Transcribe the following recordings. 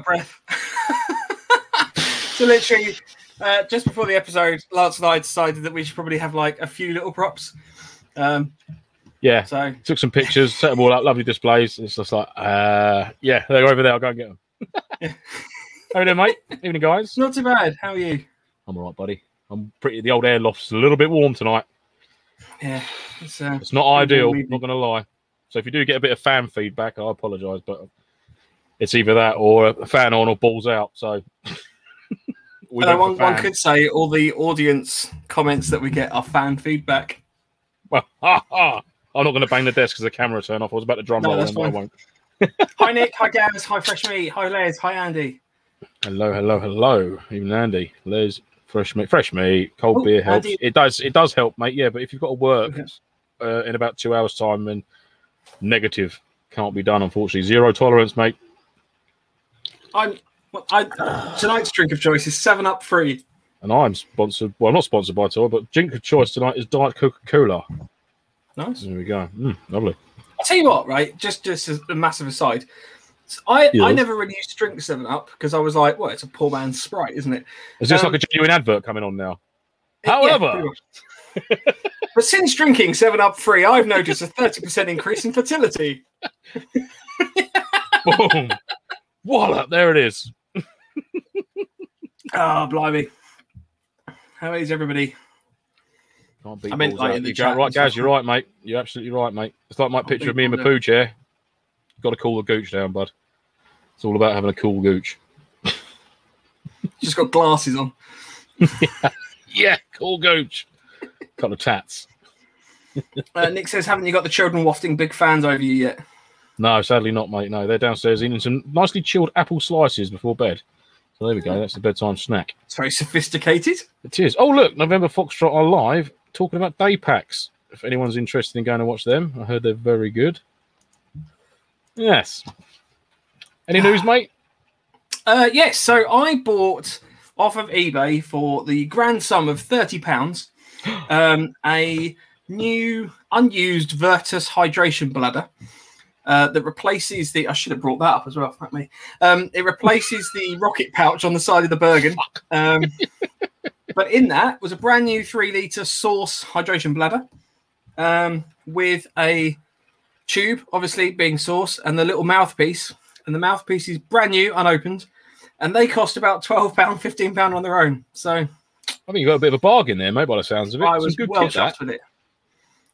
of breath. so literally, uh, just before the episode, Lance and I decided that we should probably have like a few little props. Um, Yeah, so took some pictures, set them all up, lovely displays. It's just like, uh, yeah, they're over there. I'll go and get them. How you doing, mate? Evening, guys. not too bad. How are you? I'm all right, buddy. I'm pretty. The old air loft's a little bit warm tonight. Yeah, it's, uh, It's not ideal. Not going to lie. So if you do get a bit of fan feedback, I apologise, but it's either that or a fan on or balls out. So we although one, one could say all the audience comments that we get are fan feedback. Well, ha, ha. I'm not going to bang the desk because the camera turned off. I was about to drum No, roll, and I won't. Hi Nick, hi Gaz, hi Fresh Meat, hi Les, hi Andy. Hello, hello, hello. Even Andy, Liz, fresh meat, fresh meat, cold Oh, beer helps. Andy- It does, it does help, mate. Yeah, but if you've got to work Okay. uh, in about two hours' time, then negative can't be done. Unfortunately, zero tolerance, mate. I'm I, tonight's drink of choice is Seven Up Free. And I'm sponsored. Well, I'm not sponsored by Tor, but drink of choice tonight is Diet Coca Cola. Nice. There we go. Mm, lovely. I'll tell you what, right? Just just as a massive aside, I I never really used to drink Seven Up because I was like, well, it's a poor man's Sprite, isn't it? Is this Um, like a genuine advert coming on now? However, much. but since drinking Seven Up Free, I've noticed a thirty percent increase in fertility. boom, wallop, there it is. Oh, blimey! How is everybody? Can't beat I meant, balls like, in the chat right, and. Gaz. You're right, mate. You're absolutely right, mate. It's like my Can't picture of me in my balls out. poo chair. Got to cool the gooch down, bud. It's all about having a cool gooch. Just got glasses on. Yeah, cool gooch. Couple of tats. Uh, Nick says, "Haven't you got the children wafting big fans over you yet?" No, sadly not, mate. No, they're downstairs eating some nicely chilled apple slices before bed. So there we go. That's the bedtime snack. It's very sophisticated. It is. Oh, look, November Foxtrot are live talking about day packs. If anyone's interested in going to watch them, I heard they're very good. Yes. Any news, mate? Uh, yes, so I bought off of eBay for the grand sum of thirty pounds um, a new unused Virtus hydration bladder uh, that replaces the. I should have brought that up as well. Fuck me. Um, it replaces the rocket pouch on the side of the Bergen. Um, but in that was a brand new three liter Source hydration bladder um, with a tube, obviously being Source, and the little mouthpiece. And the mouthpiece is brand new, unopened, and they cost about twelve pound, fifteen pound on their own. So I mean, you got a bit of a bargain there, mate, by the sounds of it. I was good well kit, chuffed with it.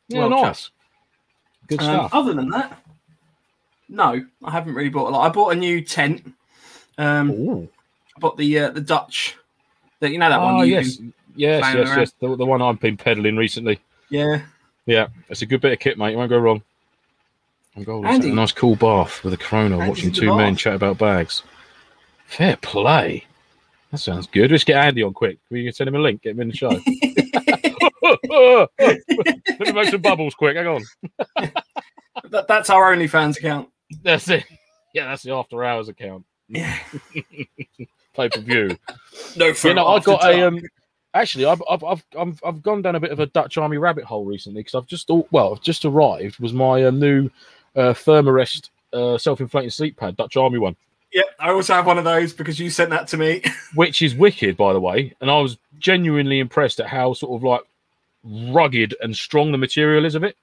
Yeah, well nice. Good Um, stuff. other than that, no, I haven't really bought a lot. I bought a new tent. Um, Ooh. I bought the uh, the Dutch, that you know that Oh, one. you- yes. Yes, yes, around. yes. The, the one I've been peddling recently. yeah. Yeah, it's a good bit of kit, mate. You won't go wrong. I'm going Andy. a nice cool bath with a Corona, Andy's watching two men chat about bags. Fair play. That sounds good. Let's get Andy on quick. We can send him a link? Get him in the show. Let me make some bubbles quick. Hang on. That, that's our OnlyFans account. That's it. Yeah, that's the after hours account. Yeah. Pay per view. No, you know, I got a um. Actually, I've I've I've I've, I've gone down a bit of a Dutch Army rabbit hole recently because I've just thought, well, I've just arrived was my uh, new uh, Thermarest uh, self-inflating sleep pad, Dutch Army one, Yeah, I also have one of those because you sent that to me. which is wicked, by the way. And I was genuinely impressed at how sort of like rugged and strong the material is of it.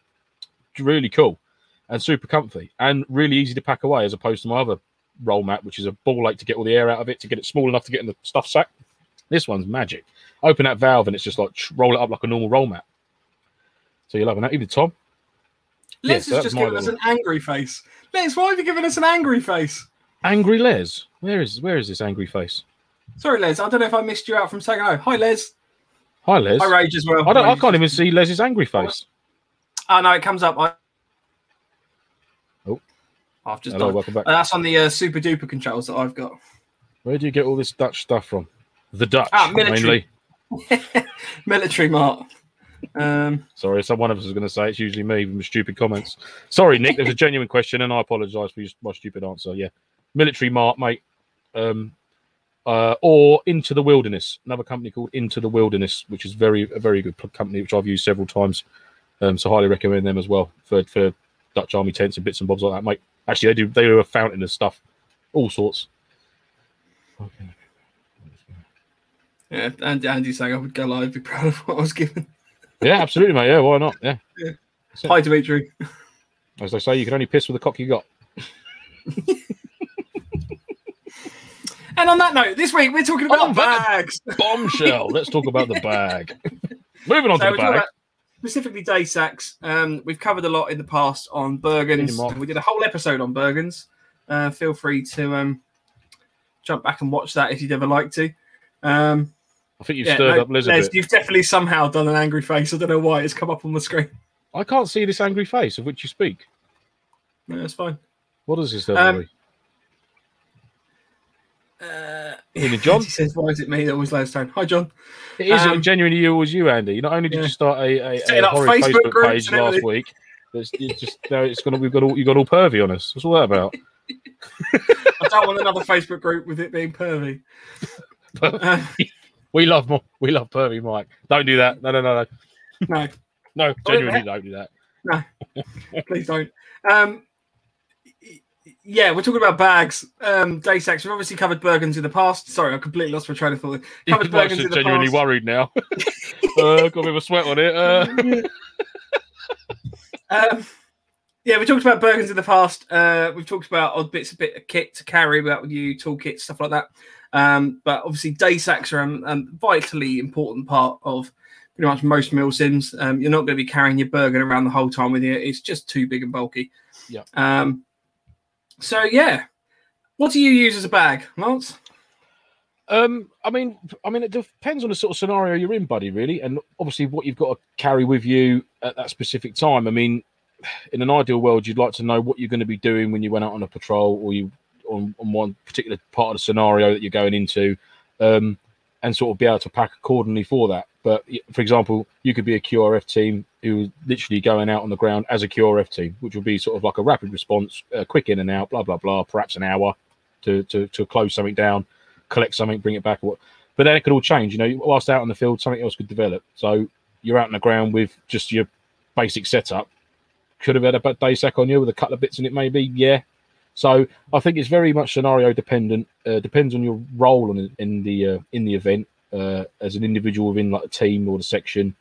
Really cool and super comfy and really easy to pack away as opposed to my other roll mat, which is a ball like to get all the air out of it to get it small enough to get in the stuff sack. This one's magic. Open that valve and it's just like roll it up like a normal roll mat. So you're loving that, even Tom. Yeah, Les so has just given us an angry face. Les, why have you given us an angry face? Angry Les. Where is where is this angry face? Sorry, Les. I don't know if I missed you out from saying hello. Oh, hi, Les. Hi Les. Hi, Rage as well. I don't. I can't even see Les's angry face. Oh no, it comes up. I... Oh. I've just Hello, done. welcome back. Uh, that's on the uh, super duper controls that I've got. Where do you get all this Dutch stuff from? The Dutch, Ah, military. mainly. Military Mart. Um, Sorry, some one of us is going to say it's usually me with my stupid comments. Sorry, Nick. There's a genuine question, and I apologise for my stupid answer. Yeah, military mart, mate. Um, uh, or Into the Wilderness, another company called Into the Wilderness, which is very a very good company, which I've used several times. Um, so highly recommend them as well for for Dutch Army tents and bits and bobs like that, mate. Actually, they do. They do a fountain of stuff, all sorts. Okay. Yeah, and Andy's saying I would go live, be proud of what I was given. Yeah, absolutely, mate. Yeah, why not? Yeah. Hi, Dimitri. As they say, you can only piss with the cock you got. And on that note, this week we're talking about that- bags. Bombshell. Let's talk about the bag. Moving on So to the bag. Specifically day sacks. Um, we've covered a lot in the past on Bergens. Get 'em off. We did a whole episode on Bergens. Uh, feel free to um, jump back and watch that if you'd ever like to. Um, I think you've yeah, stirred no, up Liz Les, you've definitely somehow done an angry face. I don't know why it's come up on the screen. I can't see this angry face of which you speak. No, that's fine. What is this? Um, Uh, Is it John? He says, "Why is it me that always lowers tone?" Hi, John. it is um, genuinely you was you, Andy. Not only did yeah. you start a, a, a up horrid Facebook Facebook, page last week, it's, it's just now it's gonna we've got all you got all pervy on us. What's all that about? I don't want another Facebook group with it being pervy. Uh, we love Mo- we love pervy, Mike. Don't do that. No, no, no, no, no, no. Genuinely, don't do that. No, please don't. Um, yeah, we're talking about bags. Um, day sacks. We've obviously covered Bergens in the past. Sorry, I completely lost my train of thought. Covered Bergens in the genuinely past. worried now. uh, got a bit of a sweat on it. Uh, Um, yeah, we talked about Bergens in the past. Uh, we've talked about odd bits, a bit of kit to carry about with you, toolkits, stuff like that. Um, but obviously, day sacks are a um, vitally important part of pretty much most milsims. Um, you're not going to be carrying your Bergen around the whole time with you. It's just too big and bulky. Yeah. Um, so yeah, what do you use as a bag, Lance? Um, I mean, I mean, it depends on the sort of scenario you're in, buddy. Really, and obviously what you've got to carry with you at that specific time. I mean, in an ideal world, you'd like to know what you're going to be doing when you went out on a patrol or you on, on one particular part of the scenario that you're going into, um, and sort of be able to pack accordingly for that. But for example, you could be a QRF team who was literally going out on the ground as a QRF team, which would be sort of like a rapid response, uh, quick in and out, blah blah blah, perhaps an hour to to to close something down collect something, bring it back. But then it could all change. You know, whilst out on the field, something else could develop. So you're out on the ground with just your basic setup. Could have had a day sack on you with a couple of bits in it, maybe. Yeah. So I think it's very much scenario dependent. Uh, depends on your role in, in the uh, in the event uh, as an individual within like a team or the section,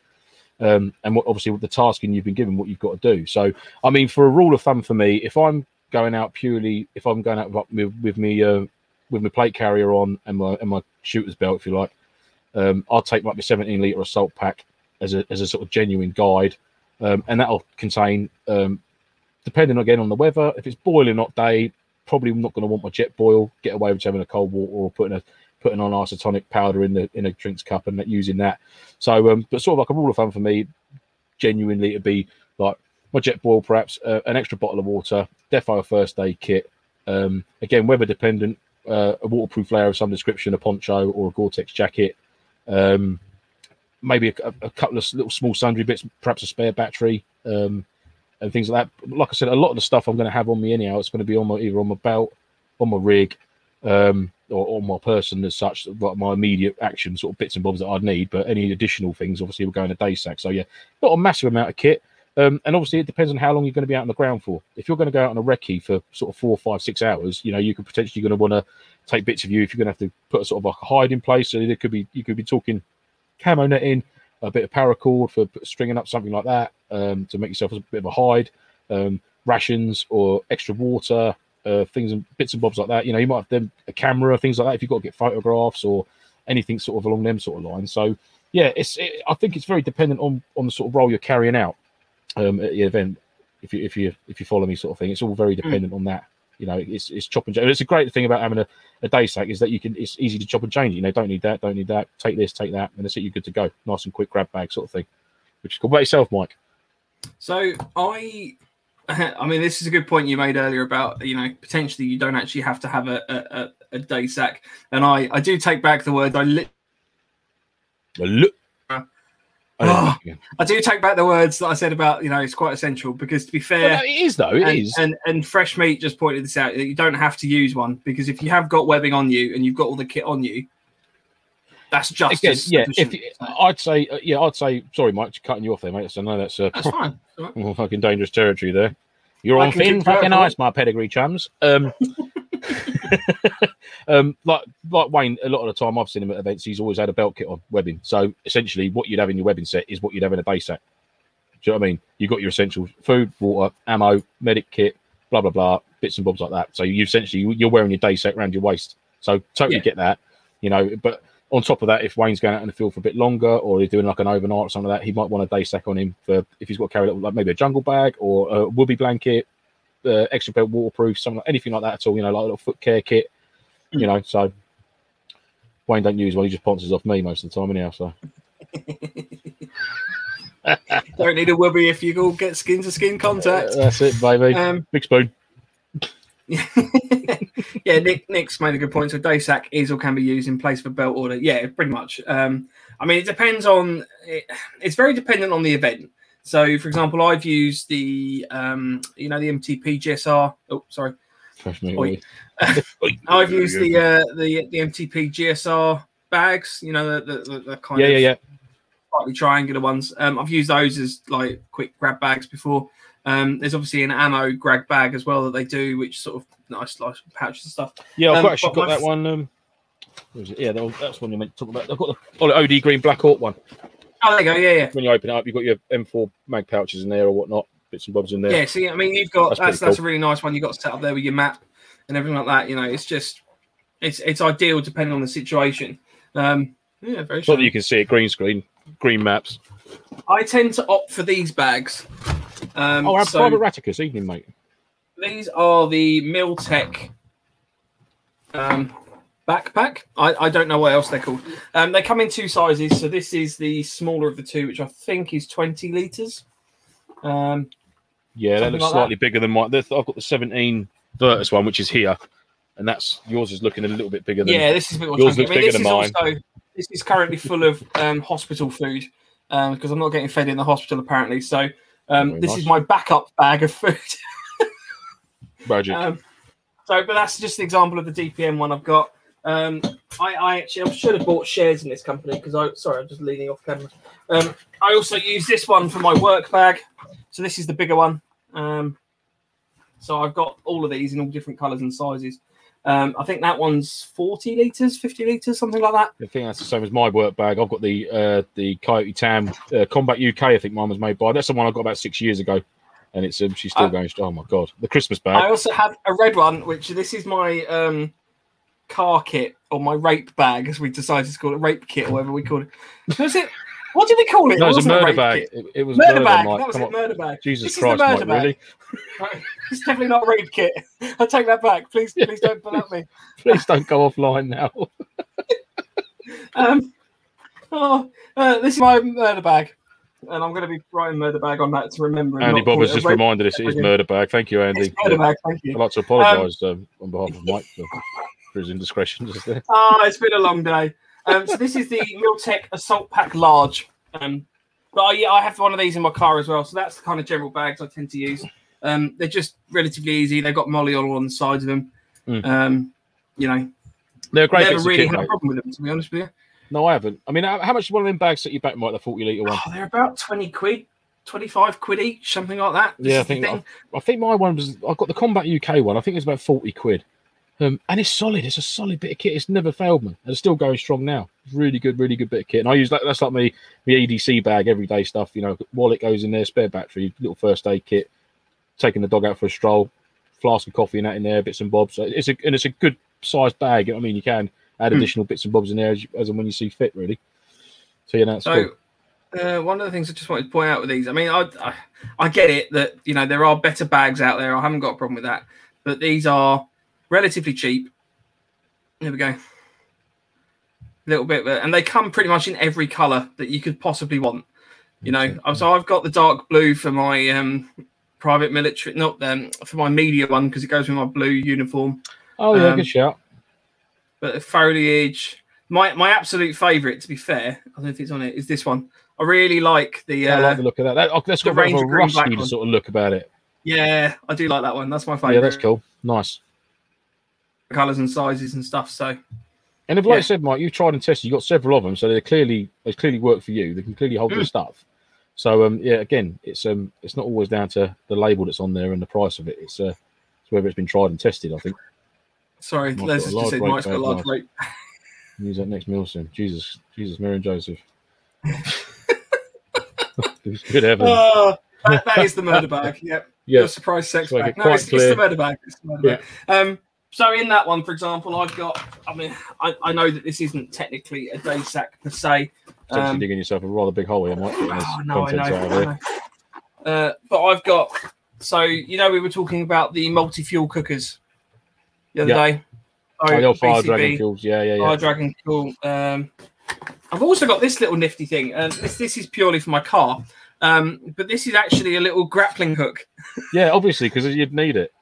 um, and what obviously with the tasking you've been given, what you've got to do. So I mean, for a rule of thumb for me, if I'm going out purely, if I'm going out with, with me uh, with my plate carrier on and my and my shooter's belt, if you like, um, I'll take like my 17 liter assault pack as a as a sort of genuine guide, um, and that'll contain, um, depending again on the weather, if it's boiling hot day, probably not going to want my Jetboil. Get away with having a cold water or putting a putting on isotonic powder in the in a drinks cup and using that. So, um, but sort of like a rule of thumb for me, genuinely, it'd be like my Jetboil, perhaps uh, an extra bottle of water, defo first aid kit. Um, again, weather dependent, uh, a waterproof layer of some description, a poncho or a Gore-Tex jacket, um, maybe a, a couple of little small sundry bits, perhaps a spare battery, um, and things like that. Like I said, a lot of the stuff I'm going to have on me anyhow, it's going to be on my either on my belt, on my rig, um, or on my person as such, like my immediate action sort of bits and bobs that I'd need. But any additional things, obviously, we're going to day sack. So yeah, not a massive amount of kit. Um, and obviously, it depends on how long you're going to be out on the ground for. If you're going to go out on a recce for sort of four, five, six hours, you know, you could potentially going to want to take bits of you if you're going to have to put a sort of like a hide in place. So there could be you could be talking camo netting, a bit of paracord for stringing up something like that um, to make yourself a bit of a hide, um, rations or extra water, uh, things and bits and bobs like that. You know, you might have them a camera, things like that. If you've got to get photographs or anything sort of along them sort of lines. So yeah, it's it, I think it's very dependent on on the sort of role you're carrying out um, at the event. If you if you if you follow me, sort of thing, it's all very dependent on that. You know, it's it's chop and change. It's a great thing about having a, a day sack is that you can it's easy to chop and change. You know, don't need that, don't need that. Take this, take that, and that's it. You're good to go. Nice and quick grab bag sort of thing. Which is cool. What about yourself, Mike? So I, I mean, this is a good point you made earlier about you know potentially you don't actually have to have a a, a, day sack, and I I do take back the word I li- Look. Uh, oh. think you can. I do take back the words that I said about you know it's quite essential because to be fair. Well, no, it is though. It and, is. and and fresh meat just pointed this out that you don't have to use one because if you have got webbing on you and you've got all the kit on you, that's just Again, yeah. If sufficient. I'd say, uh, yeah, I'd say. Sorry, Mike, cutting you off there, mate. So I know that's uh, that's fine. Right. fucking dangerous territory there. You're I on thin fucking ice, my pedigree chums. Um, um, like like Wayne, a lot of the time I've seen him at events, he's always had a belt kit on webbing. So essentially, what you'd have in your webbing set is what you'd have in a day sack. Do you know what I mean? You've got your essential food, water, ammo, medic kit, blah blah blah, bits and bobs like that. So you essentially you're wearing your day sack around your waist. So totally Yeah. get that, you know. But on top of that, if Wayne's going out in the field for a bit longer, or he's doing like an overnight or something like that, he might want a day sack on him for if he's got to carry a little, like maybe a jungle bag or a whoopee blanket, uh, extra belt waterproof, something like anything like that at all. You know, like a little foot care kit. You know, so Wayne don't use one; he just sponsors off me most of the time, anyhow. So Don't need a wubby if you all get skin to skin contact. that's it, baby. Um, Big spoon. yeah, Nick Nick's made a good point. So day sack is or can be used in place of a belt order. Yeah, pretty much. Um, I mean, it depends on. It, it's very dependent on the event. So, for example, I've used the um, you know the MTP GSR. Oh, sorry, Trash me. Oi. Oi. I've used the uh, the the MTP GSR bags. You know the the, the, the kind Yeah, of yeah, yeah. slightly triangular ones. Um, I've used those as like quick grab bags before. Um, there's obviously an ammo grab bag as well that they do, which sort of nice, nice pouches and stuff. Yeah, I've Um, actually got that one. Um? Yeah, that- that's one you meant to talk about. I've got the oh, the OD Green Black Hawk one. Oh, there you go. Yeah, yeah. When you open it up, you've got your M4 mag pouches in there or whatnot, bits and bobs in there. Yeah, see, I mean, you've got That's that's that's, cool. a really nice one. You've got set up there with your map and everything like that. You know, it's just it's it's ideal depending on the situation. Um, yeah, very. Not that you can see it green screen, green maps. I tend to opt for these bags. Um, Oh, have so Private Raticus, evening, mate. these are the Mil-Tec um, backpack. I, I don't know what else they're called. Um, they come in two sizes. So this is the smaller of the two, which I think is twenty liters. Um, Yeah, that looks like slightly bigger than mine. I've got the 17 Virtus one, which is here, and that's yours is looking a little bit bigger than. Yeah, this is a bit more Yours chunky. looks I mean, bigger this than is also this is currently full of um, hospital food because I'm not getting fed in the hospital apparently. So um, this is my backup bag of food. Magic. um, so, but that's just an example of the DPM one I've got. Um, I, I actually I should have bought shares in this company because I sorry I'm just leaning off camera. Um, I also use this one for my work bag. So this is the bigger one. Um, so I've got all of these in all different colours and sizes. Um, I think that one's 40 litres, 50 litres, something like that. I think that's the same as my work bag. I've got the uh, the Coyote Tan uh, Kombat UK. I think mine was made by. That's the one I got about six years ago, and it's um, she's still Uh, going. Oh my god, the Christmas bag. I also have a red one, which this is my um, car kit or my rape bag, as we decided to call it, rape kit or whatever we call it. Was it? What did we call it? no, it was a murder rape bag. It, it was Murder murder, bag. Mike. That was Come it. Murder bag. Jesus This is the Christ, murder Mike, bag. really? It's definitely not a rape kit. I take that back. Please, please don't pull at me. Please don't go offline now. Um, oh, uh, this is my murder bag, and I'm going to be writing murder bag on that to remember. and Andy not Bob has just reminded us it is murder bag. Thank you, It's Andy. murder bag. Thank you. I'd like to apologise um, on behalf of Mike for, for his indiscretion just there. Ah, it's been a long day. Um, so this is the Mil-Tec Assault Pack Large. Um, but I, yeah, I have one of these in my car as well. So that's the kind of general bags I tend to use. Um, they're just relatively easy. They've got MOLLE all on the sides of them. Mm. Um, you know, They're great never really had a problem with them, to be honest with you. No, I haven't. I mean, how, much is one of them bags set you back, Mike? The forty litre one. Oh, they're about 20 quid, 25 quid each, something like that. This Yeah, I think thing. I think my one was. I got the Kombat UK one. I think it was about forty quid, um, and it's solid. It's a solid bit of kit. It's never failed me. And it's still going strong now. It's really good, really good bit of kit. And I use that. That's like my my EDC bag, everyday stuff. You know, wallet goes in there, spare battery, little first aid kit, taking the dog out for a stroll, flask of coffee and that in there, bits and bobs. So it's a and it's a good sized bag. You know I mean, you can add Hmm. additional bits and bobs in there as, as and when you see fit, really. So yeah, that's So, cool. uh, one of the things I just wanted to point out with these, I mean, I, I I get it that you know there are better bags out there. I haven't got a problem with that, but these are relatively cheap. There we go. A little bit, and they come pretty much in every color that you could possibly want. You know, so I've got the dark blue for my um, private military, not um, for my media one because it goes with my blue uniform. Oh yeah, um, good shout. But the foliage, my my absolute favourite, to be fair, I don't know if it's on it, is this one. I really like the. Yeah, I Uh, like the look of that. that oh, that's got a bit of Ranger a green rusty sort of look about it. yeah, I do like that one. That's my favourite. Yeah, that's cool. Nice. Colours and sizes and stuff. So And if, like Yeah. I said, Mike, you've tried and tested. You've got several of them, so they clearly they clearly work for you. They can clearly hold your Mm. stuff. So um, yeah, again, it's um, it's not always down to the label that's on there and the price of it. It's uh, it's whether it's been tried and tested. I think. Sorry, Mike's Les got a large just said rate, Mike's got a large rate. Use that next meal soon. Jesus, Jesus, Mary and Joseph. Good heavens. Oh, that, that is the murder bag. Yep. yeah, Your surprise sex So bag. No, it's, it's the murder bag. It's the murder Yeah. bag. Um, so in that one, for example, I've got. I mean, I, I know that this isn't technically a day sack per se. Um, digging yourself a rather big hole here, Mike. oh, no, I know. I know. Uh, but I've got. So you know, we were talking about the multi-fuel cookers the other Yeah. day. Oh, So the old fire BCB, dragon fuels. Yeah, yeah, yeah. Fire Dragon, cool. Um, I've also got this little nifty thing, and this this is purely for my car. Um, but this is actually a little grappling hook. Yeah, obviously, because you'd need it.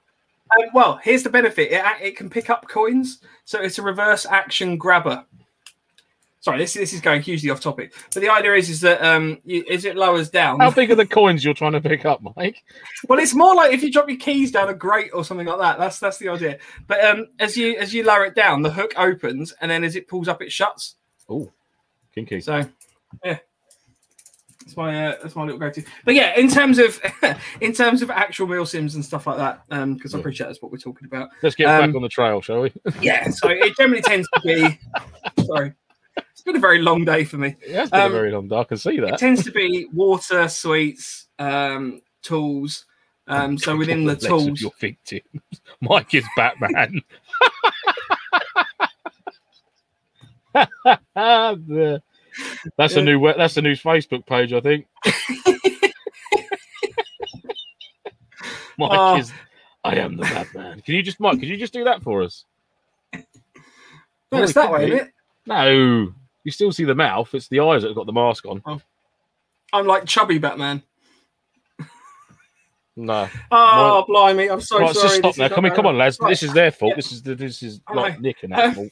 Um, well, here's the benefit: it, it can pick up coins, so it's a reverse action grabber. Sorry, this this is going hugely off topic, but the idea is is that um, you, as it lowers down, How big are the coins you're trying to pick up, Mike? well, it's more like if you drop your keys down a grate or something like that. That's that's the idea. But um, as you as you lower it down, the hook opens, and then as it pulls up, it shuts. Oh, kinky. So, yeah, that's my uh, that's my little go-to. But yeah, in terms of in terms of actual real sims and stuff like that, um, because I'm Yeah. pretty sure that's what we're talking about. Let's get um, back on the trail, shall we? Yeah, so it generally tends to be. Sorry, it's been a very long day for me. Yeah, it has been um, a very long day. I can see that. It tends to be water, sweets, um, tools. Um, so within the of tools, your victims. Mike is Batman. The- that's a new that's a new Facebook page, I think. Mike Oh. is I am the Batman. Can you just Mike, could you just do that for us? no, it's that way, isn't it? No. You still see the mouth, it's the eyes that have got the mask on. Oh. I'm like chubby Batman. No. Oh, blimey! I'm so right, sorry. just stop now. Come on, not come on, lads. Right. This is their fault. Yeah. This is this is not. Nick and that fault.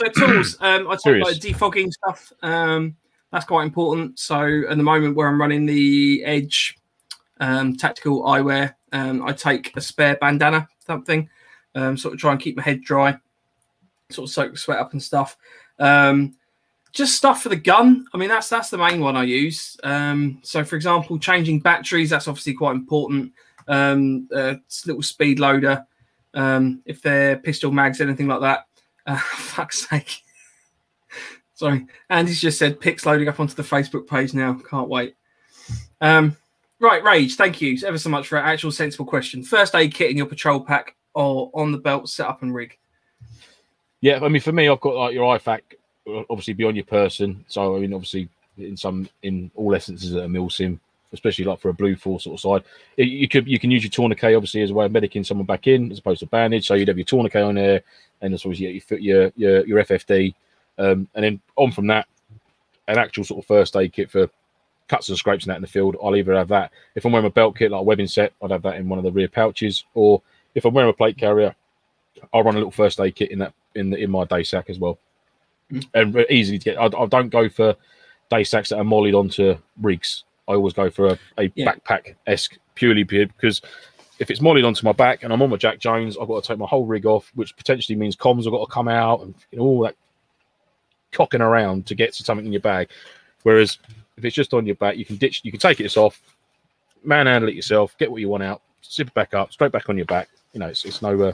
So tools, um, I take Serious. like defogging stuff. Um, that's quite important. So at the moment where I'm running the Edge um, tactical eyewear, um, I take a spare bandana, something, um, sort of try and keep my head dry, sort of soak the sweat up and stuff. Um, just stuff for the gun. I mean, that's that's the main one I use. Um, so for example, changing batteries, that's obviously quite important. Um, a little speed loader, um, if they're pistol mags, anything like that. Uh, fuck's sake. Sorry. Andy's just said pics loading up onto the Facebook page now. Can't wait. Um, right, Rage, thank you ever so much for an actual sensible question. First aid kit in your patrol pack or on the belt, set up and rig. Yeah, I mean, for me, I've got like your IFAK, obviously beyond your person. So, I mean, obviously, in some, in all essences, a milsim, especially like for a blue force sort of side, It- you could you can use your tourniquet obviously as a way of medicing someone back in, as opposed to bandage. So you'd have your tourniquet on there, and that's obviously your your your, your FFD, um, and then on from that, an actual sort of first aid kit for cuts and scrapes and that in the field. I'll either have that if I'm wearing a belt kit like a webbing set, I'd have that in one of the rear pouches, or if I'm wearing a plate carrier, I'll run a little first aid kit in that in the, in my day sack as well, Mm. and easily to get. I, I don't go for day sacks that are mollied onto rigs. I always go for a, a Yeah. backpack esque purely because if it's mollied onto my back and I'm on my Jack Jones, I've got to take my whole rig off, which potentially means comms have got to come out and you know, all that cocking around to get to something in your bag. Whereas if it's just on your back, you can ditch, you can take it off, manhandle it yourself, get what you want out, zip it back up, straight back on your back. You know, it's, it's no, uh,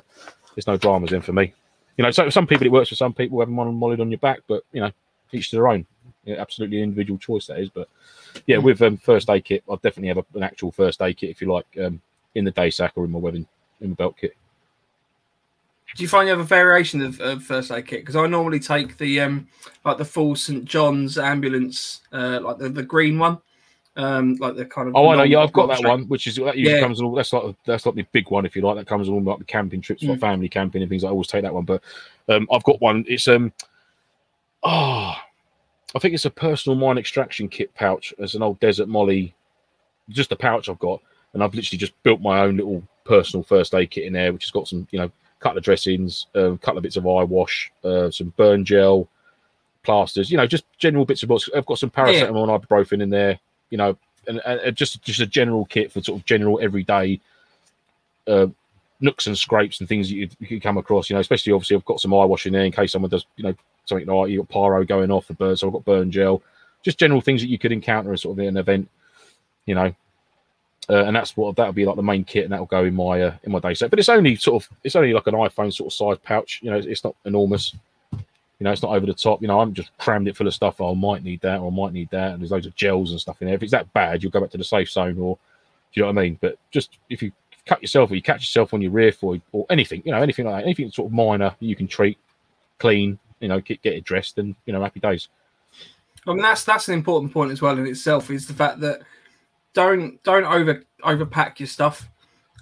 it's no dramas in for me. You know, so some people it works for some people having one mollied on your back, but you know, each to their own. Absolutely an individual choice that is. But yeah, with um, first aid kit, I'll definitely have a, an actual first aid kit if you like, um, in the day sack or in my webbing in my belt kit. Do you find you have a variation of, of first aid kit? Because I normally take the um like the full St John's ambulance, uh, like the, the green one, um, like the kind of. Oh, I know. Yeah, I've got that one, which is that usually Yeah. comes all. That's like that's like the big one, if you like. That comes on like the camping trips, like Mm. family camping and things. I always take that one, but um, I've got one. It's um, oh, I think it's a personal mine extraction kit pouch. It's an old Desert MOLLE, just a pouch I've got, and I've literally just built my own little personal first aid kit in there, which has got some, you know, couple of dressings, a um, couple of bits of eye wash, uh, some burn gel, plasters, you know, just general bits of bits. I've got some paracetamol and ibuprofen in there, you know, and, and just just a general kit for sort of general everyday uh, nooks and scrapes and things that you, you can come across. You know, especially obviously I've got some eye wash in there in case someone does, you know, something like you got pyro going off the bird, so I've got burn gel, just general things that you could encounter as sort of an event. you know, uh, and that's what that'll be like the main kit, and that'll go in my uh, in my day set. But it's only sort of it's only like an iPhone sort of size pouch. You know, it's, it's not enormous. You know, it's not over the top. You know, I'm just crammed it full of stuff. Oh, I might need that, or I might need that, and there's loads of gels and stuff in there. If it's that bad, you'll go back to the safe zone, or do you know what I mean? But just if you cut yourself, or you catch yourself on your rear foot or anything, you know, anything like that, anything sort of minor you can treat, clean, you know, get, get it dressed, and you know, happy days. I mean, that's that's an important point as well in itself is the fact that don't don't over overpack your stuff.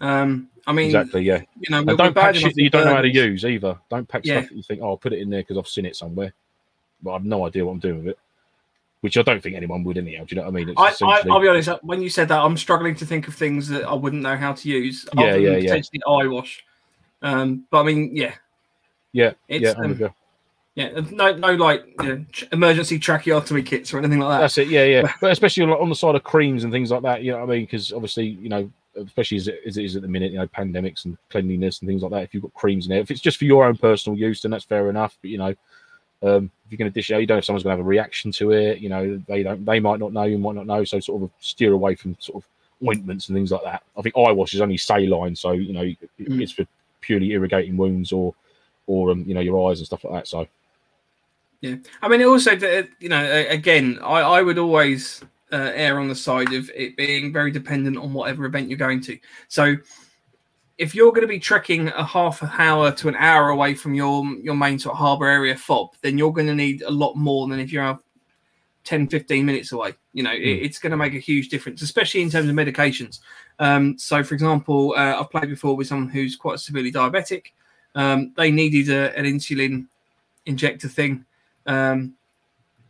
Um, I mean, exactly, yeah. You know, and don't pack shit that you don't know how to use either. Don't pack yeah. stuff that you think, oh, I'll put it in there because I've seen it somewhere, but I've no idea what I'm doing with it. Which I don't think anyone would anyhow. Do you know what I mean? I, essentially... I, will be honest. When you said that, I'm struggling to think of things that I wouldn't know how to use. Yeah, yeah, yeah. Potentially eye wash. Um, but I mean, yeah, yeah, it's, yeah. Um, yeah, no, no, like you know, emergency tracheotomy kits or anything like that. That's it. Yeah, yeah. but especially like, on the side of creams and things like that. You know what I mean? Because obviously, you know, especially as it, as it is at the minute, you know, pandemics and cleanliness and things like that. If you've got creams in there, if it's just for your own personal use, then that's fair enough. But you know, um, if you're going to dish it out, you don't know if someone's going to have a reaction to it. You know, they don't, they might not know, you might not know. So sort of steer away from sort of ointments and things like that. I think eye wash is only saline, so you know, mm. it's for purely irrigating wounds or, or um, you know, your eyes and stuff like that. So. Yeah, I mean, also, you know, again, I, I would always uh, err on the side of it being very dependent on whatever event you're going to. So, if you're going to be trekking a half an hour to an hour away from your your main sort of harbour area fob, then you're going to need a lot more than if you're 10, 15 minutes away. You know, mm. it, it's going to make a huge difference, especially in terms of medications. Um, so, for example, uh, I've played before with someone who's quite severely diabetic. Um, they needed a, an insulin injector thing. Um,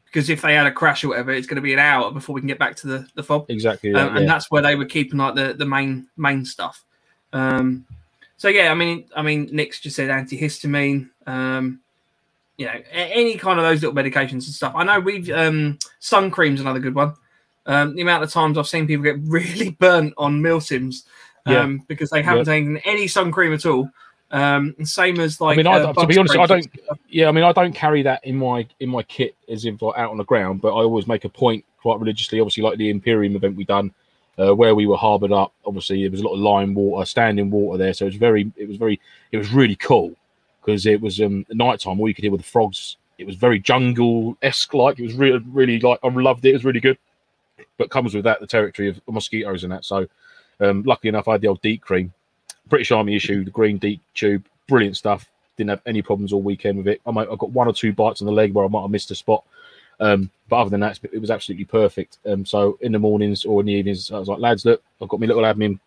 because if they had a crash or whatever, it's going to be an hour before we can get back to the, the fob. Exactly, um, yeah. and that's where they were keeping like the, the main main stuff. Um, so yeah, I mean, I mean, Nick's just said antihistamine. Um, you know, any kind of those little medications and stuff. I know we've um, sun cream's another good one. Um, the amount of times I've seen people get really burnt on Milsims um, yeah. because they haven't yeah. taken any sun cream at all. Um, same as like. I mean, uh, to be honest, I don't. Yeah, I mean, I don't carry that in my in my kit as if like out on the ground, but I always make a point quite religiously. Obviously, like the Imperium event we done, uh, where we were harboured up. Obviously, there was a lot of lime water, standing water there, so it was very, it was very, it was really cool because it was um night time. All you could hear with the frogs. It was very jungle esque, like it was really, really like I loved it. It was really good, but comes with that the territory of mosquitoes and that. So, um, luckily enough, I had the old DEET cream British Army issue, the green DEET tube, brilliant stuff. Didn't have any problems all weekend with it. I might, I got one or two bites on the leg where I might have missed a spot. Um, but other than that, it was absolutely perfect. Um, so in the mornings or in the evenings, I was like, lads, look, I've got my little admin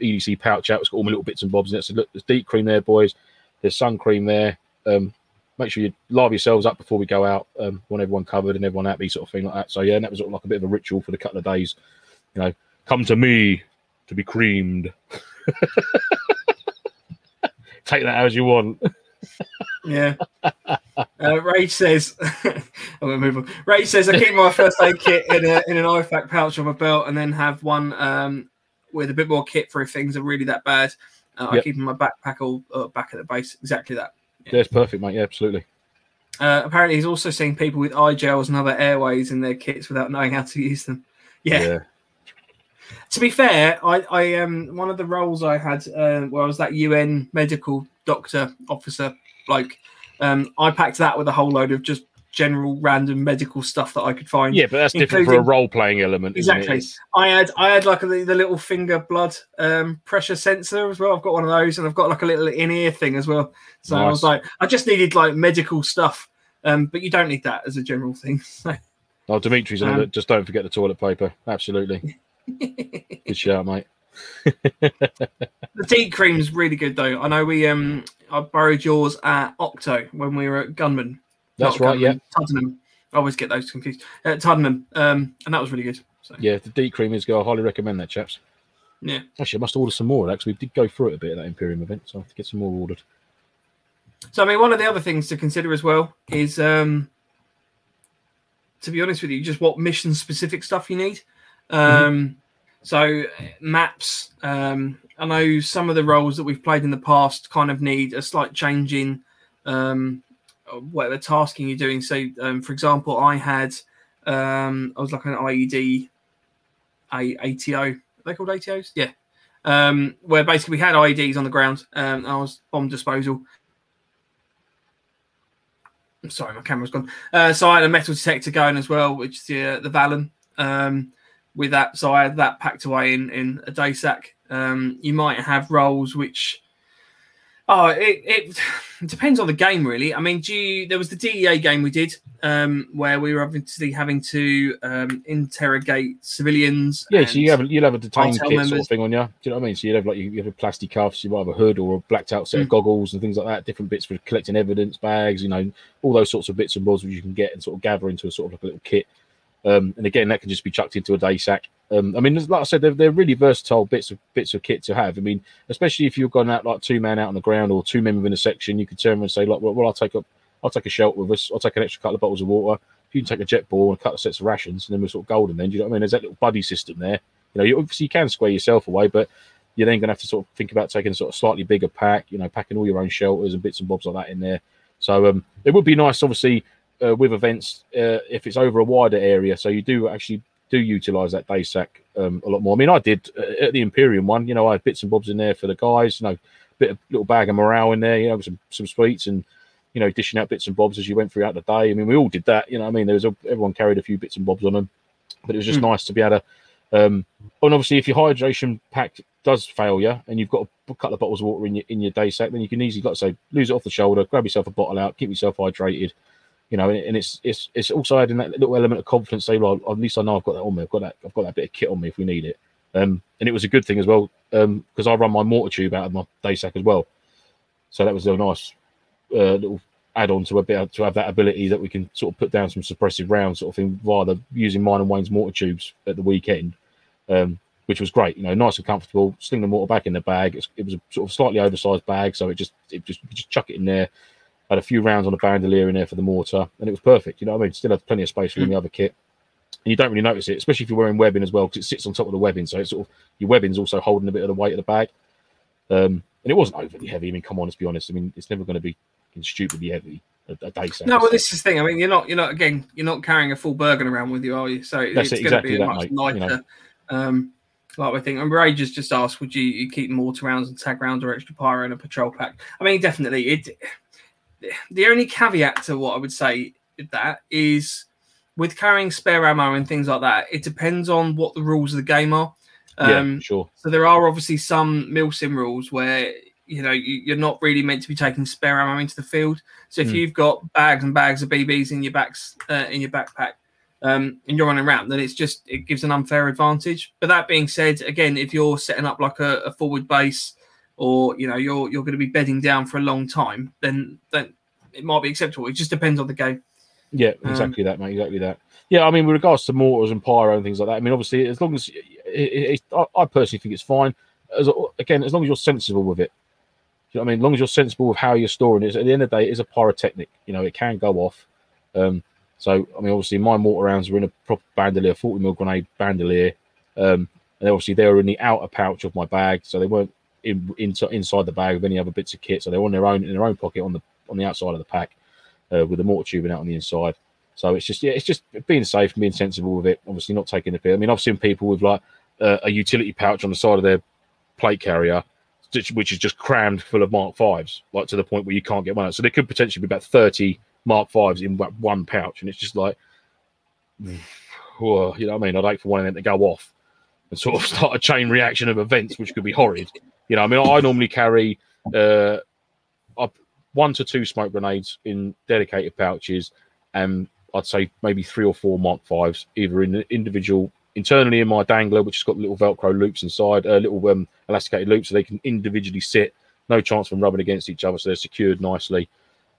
EDC pouch out. It's got all my little bits and bobs in it. So look, there's DEET cream there, boys. There's sun cream there. Um, make sure you live yourselves up before we go out. Um, want everyone covered and everyone happy, sort of thing like that. So yeah, and that was sort of like a bit of a ritual for the couple of days. You know, come to me to be creamed. take that as you want. yeah. Uh, Rage says, I'm going to move on. Rage says, I keep my first aid kit in, a, in an IFAK pouch on my belt and then have one um, with a bit more kit for if things are really that bad. Uh, yep. I keep in my backpack all uh, back at the base. Exactly that. Yeah, it's perfect, mate. Yeah, absolutely. Uh, apparently, he's also seen people with eye gels and other airways in their kits without knowing how to use them. Yeah. yeah to be fair, I, I um one of the roles I had uh, where I was that UN medical doctor officer like um I packed that with a whole load of just general random medical stuff that I could find. Yeah, but that's different for a role playing element. Exactly. I had I had like a, the little finger blood um, pressure sensor as well. I've got one of those, and I've got like a little in ear thing as well. So nice. I was like, I just needed like medical stuff, um, but you don't need that as a general thing. So. Oh, Dimitri's um, Just don't forget the toilet paper. Absolutely. good shout, mate. the DEET cream's really good though. I know we um I borrowed yours at Octo when we were at Gunman. That's right, Gunman, yeah. Tuddenham. I always get those confused. At Tuddenham, um, and that was really good. So. Yeah, the DEET cream is good. I highly recommend that, chaps. Yeah. Actually, I must order some more. Actually, we did go through it a bit at that Imperium event, so I have to get some more ordered. So, I mean, one of the other things to consider as well is, um, to be honest with you, just what mission specific stuff you need. Mm-hmm. Um. So maps, um, I know some of the roles that we've played in the past kind of need a slight change in um, whatever tasking you're doing. So, um, for example, I had um, I was like an IED a ATO. Are they called ATOs? Yeah. Um, where basically we had IEDs on the ground. Um, I was bomb disposal. I'm sorry, my camera's gone. Uh, so I had a metal detector going as well, which is the uh, the Vallon. Um, with that, so I had that packed away in in a day sack. Um, you might have roles which Oh, it, it, depends on the game, really. I mean, do you, there was the DEA game we did um, where we were obviously having to um, interrogate civilians. Yeah, so you have you'll have a detained kit members. sort of thing on you. Do you know what I mean? So you have like you, have a plastic cuffs, you might have a hood or a blacked out set mm. of goggles and things like that. Different bits for collecting evidence, bags, you know, all those sorts of bits and bobs which you can get and sort of gather into a sort of like a little kit. Um, and again, that can just be chucked into a day sack. Um, I mean, like I said, they're, they're really versatile bits of bits of kit to have. I mean, especially if you've gone out like two man out on the ground or two men within a section, you could turn and say, like, well, well, I'll take a I'll take a shelter with us. I'll take an extra couple of bottles of water. You can take a Jetboil and a couple of sets of rations, and then we're sort of golden. Then do you know what I mean? There's that little buddy system there. You know, you, obviously you can square yourself away, but you're then going to have to sort of think about taking a sort of slightly bigger pack. You know, packing all your own shelters and bits and bobs like that in there. So um, it would be nice, obviously, uh, with events uh, if it's over a wider area. So you do actually do utilize that day sack um, a lot more. I mean, I did uh, at the Imperium one. You know, I had bits and bobs in there for the guys. You know, bit of little bag of morale in there. You know, some some sweets and you know dishing out bits and bobs as you went throughout the day. I mean, we all did that. You know, I mean, there was a, everyone carried a few bits and bobs on them, but it was just mm. nice to be able to. Um, and obviously, if your hydration pack does fail you, and you've got a couple of bottles of water in your in your day sack, then you can easily, like I say, lose it off the shoulder, grab yourself a bottle out, keep yourself hydrated you know, and it's it's it's also adding that little element of confidence. Say, well, at least I know I've got that on me. I've got that. I've got that bit of kit on me if we need it. Um, and it was a good thing as well because um, I run my mortar tube out of my day sack as well. So that was a nice uh, little add-on to a bit to have that ability that we can sort of put down some suppressive rounds sort of thing rather using mine and Wayne's mortar tubes at the weekend, um, which was great. You know, nice and comfortable. Sling the mortar back in the bag. It was a sort of slightly oversized bag, so it just it just just chuck it in there had a few rounds on a bandolier in there for the mortar, and it was perfect. You know what I mean? Still had plenty of space for mm. the other kit. And you don't really notice it, especially if you're wearing webbing as well, because it sits on top of the webbing. So it's sort of your webbing's also holding a bit of the weight of the bag. Um, and it wasn't overly heavy. I mean, come on, let's be honest. I mean, it's never going to be stupidly heavy. A, a day no, well, this is the thing. I mean, you're not, you're not again, you're not carrying a full Bergen around with you, are you? So That's it's it, going to be much mate, lighter. You know. um, like I think, and Rage has just asked, would you, you keep mortar rounds and tag rounds or extra pyro in a patrol pack? I mean, definitely. It the only caveat to what I would say that is with carrying spare ammo and things like that, it depends on what the rules of the game are. Um, yeah, sure. So there are obviously some milsim rules where you know you're not really meant to be taking spare ammo into the field. So if mm. you've got bags and bags of BBs in your backs uh, in your backpack, um, and you're running around, then it's just it gives an unfair advantage. But that being said, again, if you're setting up like a, a forward base or you know you're you're going to be bedding down for a long time, then then it might be acceptable. It just depends on the game. Yeah, um, exactly um, that, mate. Exactly that. Yeah, I mean, with regards to mortars and pyro and things like that, I mean, obviously, as long as it, it, it, I, personally think it's fine. As again, as long as you're sensible with it. You know what I mean? As long as you're sensible with how you're storing it. At the end of the day, it is a pyrotechnic. You know, it can go off. Um, so, I mean, obviously, my mortar rounds were in a proper bandolier, 40 mil grenade bandolier. Um, and obviously, they were in the outer pouch of my bag, so they weren't in, in, inside the bag of any other bits of kit. So they're on their own in their own pocket on the on the outside of the pack uh, with the mortar tubing out on the inside. So it's just yeah, it's just being safe and being sensible with it. Obviously, not taking the pill. I mean, I've seen people with like uh, a utility pouch on the side of their plate carrier, which is just crammed full of Mark Fives, like to the point where you can't get one out. So there could potentially be about thirty Mark Fives in one pouch, and it's just like, you know what I mean? I'd hate for one of them to go off and sort of start a chain reaction of events, which could be horrid. You know, I mean, I normally carry uh, one to two smoke grenades in dedicated pouches, and I'd say maybe three or four Mark Fives, either in the individual internally in my dangler, which has got little Velcro loops inside, uh, little um, elasticated loops, so they can individually sit. No chance from rubbing against each other, so they're secured nicely.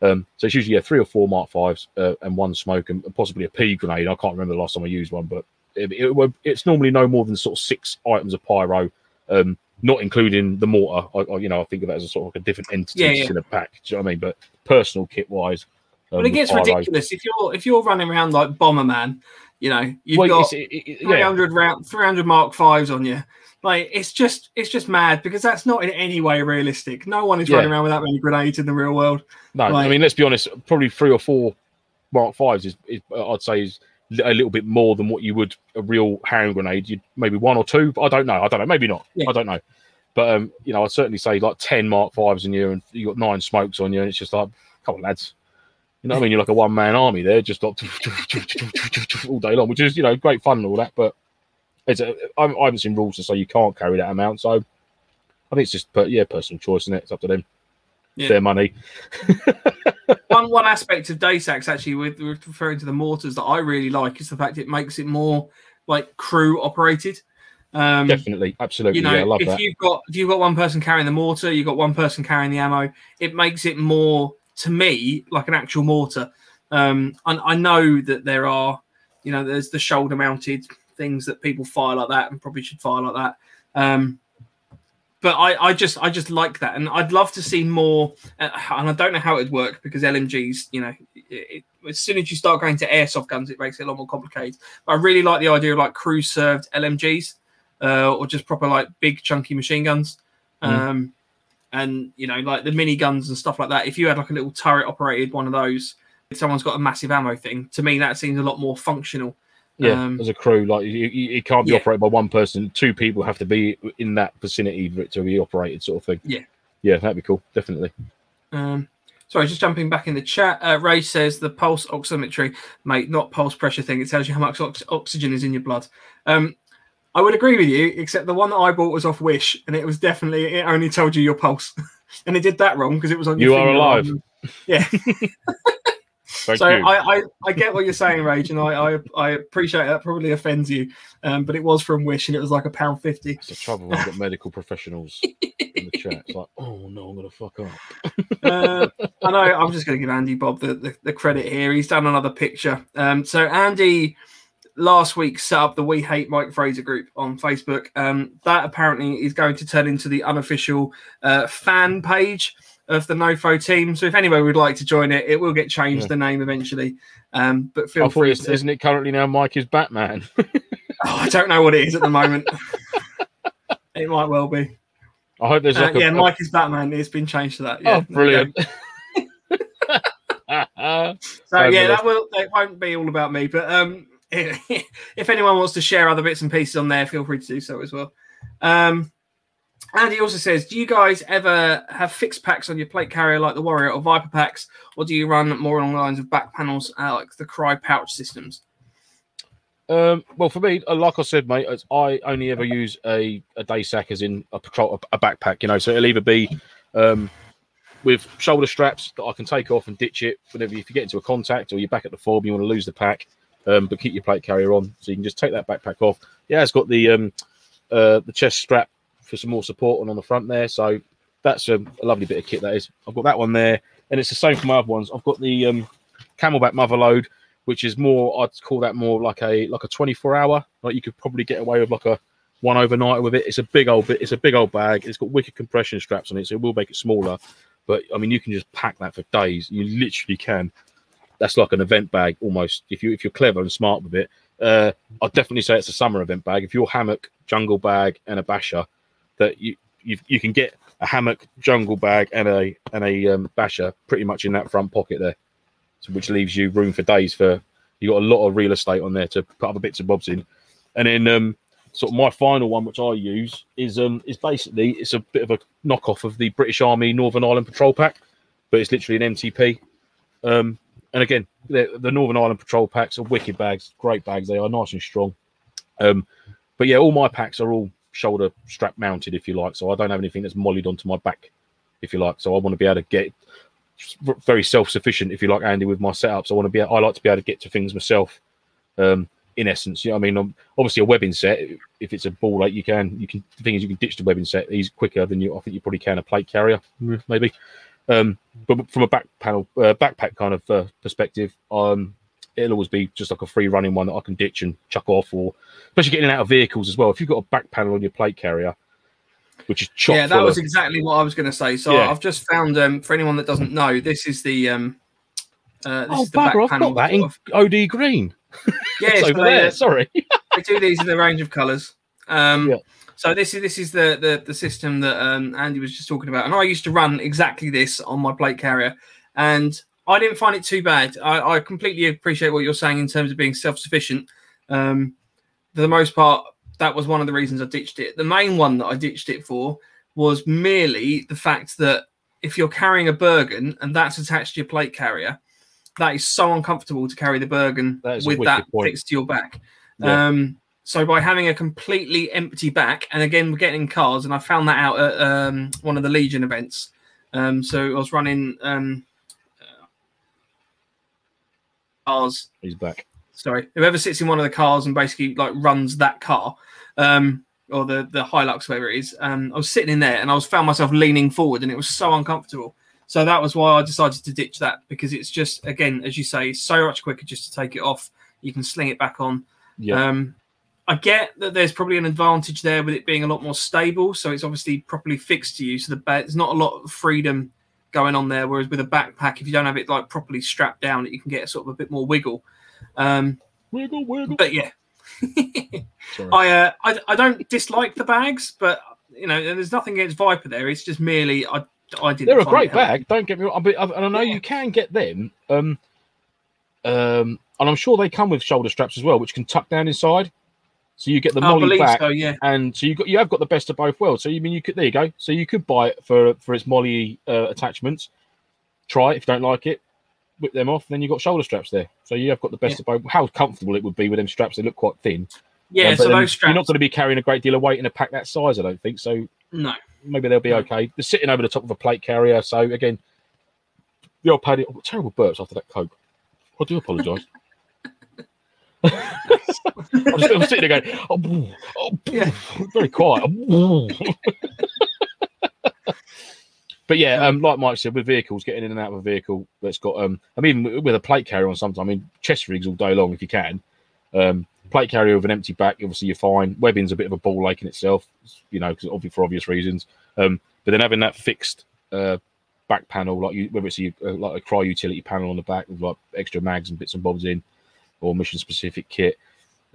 Um, so it's usually yeah, three or four Mark Fives uh, and one smoke and possibly a pea grenade. I can't remember the last time I used one, but it, it, it's normally no more than sort of six items of pyro. Um, not including the mortar. I, I, you know, I think of it as a sort of like a different entity yeah, yeah. in a pack. Do you know what I mean? But personal kit wise, um, but it gets ridiculous if you're if you're running around like Bomberman. You know, you've well, got it, it, yeah. 300 round, 300 Mark Fives on you. Like it's just it's just mad because that's not in any way realistic. No one is running around with that many grenades in the real world. No, like, I mean let's be honest. Probably three or four Mark Fives is, is I'd say is a little bit more than what you would a real hand grenade. You'd maybe one or two. but I don't know. I don't know. Maybe not. Yeah. I don't know. But um, you know, I'd certainly say like ten Mark Fives in you, and you got nine smokes on you, and it's just like, come on, lads. You know what I mean? You're like a one man army there, just like all day long, which is you know great fun and all that. But it's a, I I haven't seen rules to say you can't carry that amount, so I think it's just but yeah, personal choice, and it? it's up to them. Yeah. Their money. one one aspect of Daysax actually with, referring to the mortars that I really like is the fact it makes it more like crew operated. Um, Definitely, absolutely. you know, yeah, I love if that. you've got if you've got one person carrying the mortar, you've got one person carrying the ammo. It makes it more to me like an actual mortar. Um, and I know that there are, you know, there's the shoulder mounted things that people fire like that and probably should fire like that. Um, but I, I just I just like that, and I'd love to see more. uh, And I don't know how it'd work because LMGs, you know, it, it, as soon as you start going to airsoft guns, it makes it a lot more complicated. But I really like the idea of like crew served LMGs, uh, or just proper like big chunky machine guns. Mm. Um, and you know, like the mini guns and stuff like that. If you had like a little turret operated one of those, if someone's got a massive ammo thing, to me that seems a lot more functional. Yeah, Um, as a crew, like you, you, it can't be yeah. operated by one person. Two people have to be in that vicinity for it to be operated, sort of thing. Yeah. yeah, that'd be cool, definitely. Um, sorry, just jumping back in the chat. Uh, Ray says the pulse oximetry, mate, not pulse pressure thing. It tells you how much ox- oxygen is in your blood. Um, I would agree with you, except the one that I bought was off Wish, and it was definitely it only told you your pulse, and it did that wrong because it was on. You your are alive. Yeah. Thank so you. I, I I get what you're saying, Rage, and I I, I appreciate that. Probably offends you, um, but it was from Wish, and it was like a pound fifty. it's the trouble when I've got medical professionals in the chat. It's like, oh no, I'm gonna fuck up. uh, I know. I'm just going to give Andy Bob the, the, the credit here. He's done another picture. Um, so Andy last week set up the We Hate Mike Fraser group on Facebook. Um, that apparently is going to turn into the unofficial uh, fan page of the NoFo team. So if anyone would like to join it, it will get changed Yeah. the name eventually. Um, but feel free to. isn't it currently now Mike is Batman? Oh, I don't know what it is at the moment. it might well be. I hope there's Uh, like a, yeah, a- Mike is Batman. It's been changed to that. Yeah, oh, there we go. brilliant. So yeah, that will it won't be all about me, but um, if anyone wants to share other bits and pieces on there, feel free to do so as well. Um, and he also says, do you guys ever have fixed packs on your plate carrier like the Warrior or Viper packs, or do you run more along the lines of back panels uh, like the Crye pouch systems? Um, well, for me, uh, like I said, mate, I only ever use a, a day sack as in a patrol, a backpack. You know, so it'll either be um, with shoulder straps that I can take off and ditch it whenever if you get into a contact or you're back at the form, you want to lose the pack, um, but keep your plate carrier on, so you can just take that backpack off. Yeah, it's got the um, uh, the chest strap for some more support on on the front there, so that's a, a lovely bit of kit. That is, I've got that one there, and it's the same for my other ones. I've got the um, CamelBak mother load which is more I'd call that more like a like a 24 hour. Like you could probably get away with like a one overnight with it. It's a big old bit. It's a big old bag. It's got wicked compression straps on it, so it will make it smaller. But I mean, you can just pack that for days. You literally can. That's like an event bag almost. If you if you're clever and smart with it, uh, I'd definitely say it's a summer event bag. If you're hammock, jungle bag, and a basher, that you you you can get a hammock, jungle bag, and a and a um, basher pretty much in that front pocket there, so, which leaves you room for days. For you got a lot of real estate on there to put other bits and bobs in, and then um, sort of my final one, which I use, is um is basically it's a bit of a knockoff of the British Army Northern Ireland Patrol Pack, but it's literally an MTP. Um, and again, the, the Northern Ireland Patrol packs are wicked bags, great bags. They are nice and strong. Um, but yeah, all my packs are all shoulder strap mounted, if you like. So I don't have anything that's mollied onto my back, if you like. So I want to be able to get very self sufficient, if you like, Andy, with my setups. I want to be, I like to be able to get to things myself. Um, in essence, you know, I mean, um, obviously a webbing set. If it's a ball like you can, you can. The thing is, you can ditch the webbing set. He's quicker than you. I think you probably can a plate carrier, maybe. Um, but from a back panel, uh, backpack kind of uh, perspective, um, it'll always be just like a free running one that I can ditch and chuck off, or especially getting out of vehicles as well. If you've got a back panel on your plate carrier, which is chock yeah, that was of- exactly what I was going to say. So Yeah. I've just found um, for anyone that doesn't know, this is the um, uh, this oh is the back bugger! I've panel. got that in OD green. yeah, It's over there. Sorry. they do these in a range of colours. Um, Yeah. So this is this is the the, the system that um, Andy was just talking about, and I used to run exactly this on my plate carrier, and I didn't find it too bad. I, I completely appreciate what you're saying in terms of being self-sufficient. Um, for the most part, that was one of the reasons I ditched it. The main one that I ditched it for was merely the fact that if you're carrying a Bergen and that's attached to your plate carrier, that is so uncomfortable to carry the Bergen That with that point. fixed to your back. Yeah. Um, so by having a completely empty back, and again we're getting in cars, and I found that out at um, one of the Legion events. Um, so I was running um, cars He's back. sorry, whoever sits in one of the cars and basically like runs that car, um, or the the Hilux, whatever it is. Um, I was sitting in there and I was found myself leaning forward, and it was so uncomfortable. So that was why I decided to ditch that because it's just again, as you say, so much quicker just to take it off. You can sling it back on. Yeah. Um, I get that there's probably an advantage there with it being a lot more stable, so it's obviously properly fixed to you. So the there's not a lot of freedom going on there. Whereas with a backpack, if you don't have it like properly strapped down, you can get sort of a bit more wiggle. Um, wiggle, wiggle. but yeah, I, uh, I I don't dislike the bags, but you know, there's nothing against Viper there. It's just merely I I didn't. They're a great it helpful. bag. Don't get me wrong. But, and I know Yeah. you can get them. Um, um, and I'm sure they come with shoulder straps as well, which can tuck down inside. So you get the MOLLE back, so. Yeah, and so you got you have got the best of both worlds. So you mean you could there you go. So you could buy it for for its MOLLE uh, attachments. Try it if you don't like it, whip them off. Then you got shoulder straps there. So you have got the best of both. How comfortable it would be with them straps? They look quite thin. yeah. But so those you're not going to be carrying a great deal of weight in a pack that size. I don't think so. no, maybe they'll be No. okay. They're sitting over the top of a plate carrier, so again, the old paddy. Oh, terrible burps after that coke. I do apologise. I'm, sitting there going, oh, boo, oh boo," Yeah. very quiet. oh, but yeah, um, like Mike said, with vehicles, getting in and out of a vehicle that's got, um, I mean, with a plate carrier on sometimes, I mean, chest rigs all day long if you can. Um, plate carrier with an empty back, obviously you're fine. Webbing's a bit of a ball lake in itself, you know, because obviously for obvious reasons. Um, but then having that fixed uh, back panel, like you, whether it's a, uh, like a Crye utility panel on the back with like extra mags and bits and bobs in, or mission specific kit,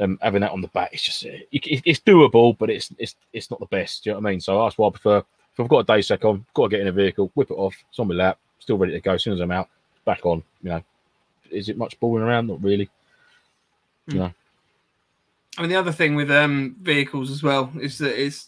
um, having that on the back, it's just it, it- it's doable, but it's it's it's not the best. Do you know what I mean? So that's why I prefer. If I've got a day sec on, got to get in a vehicle, whip it off, it's on my lap, still ready to go. As soon as I'm out, back on. You know, is it much balling around? Not really. You know. I mean, the other thing with um, vehicles as well is that is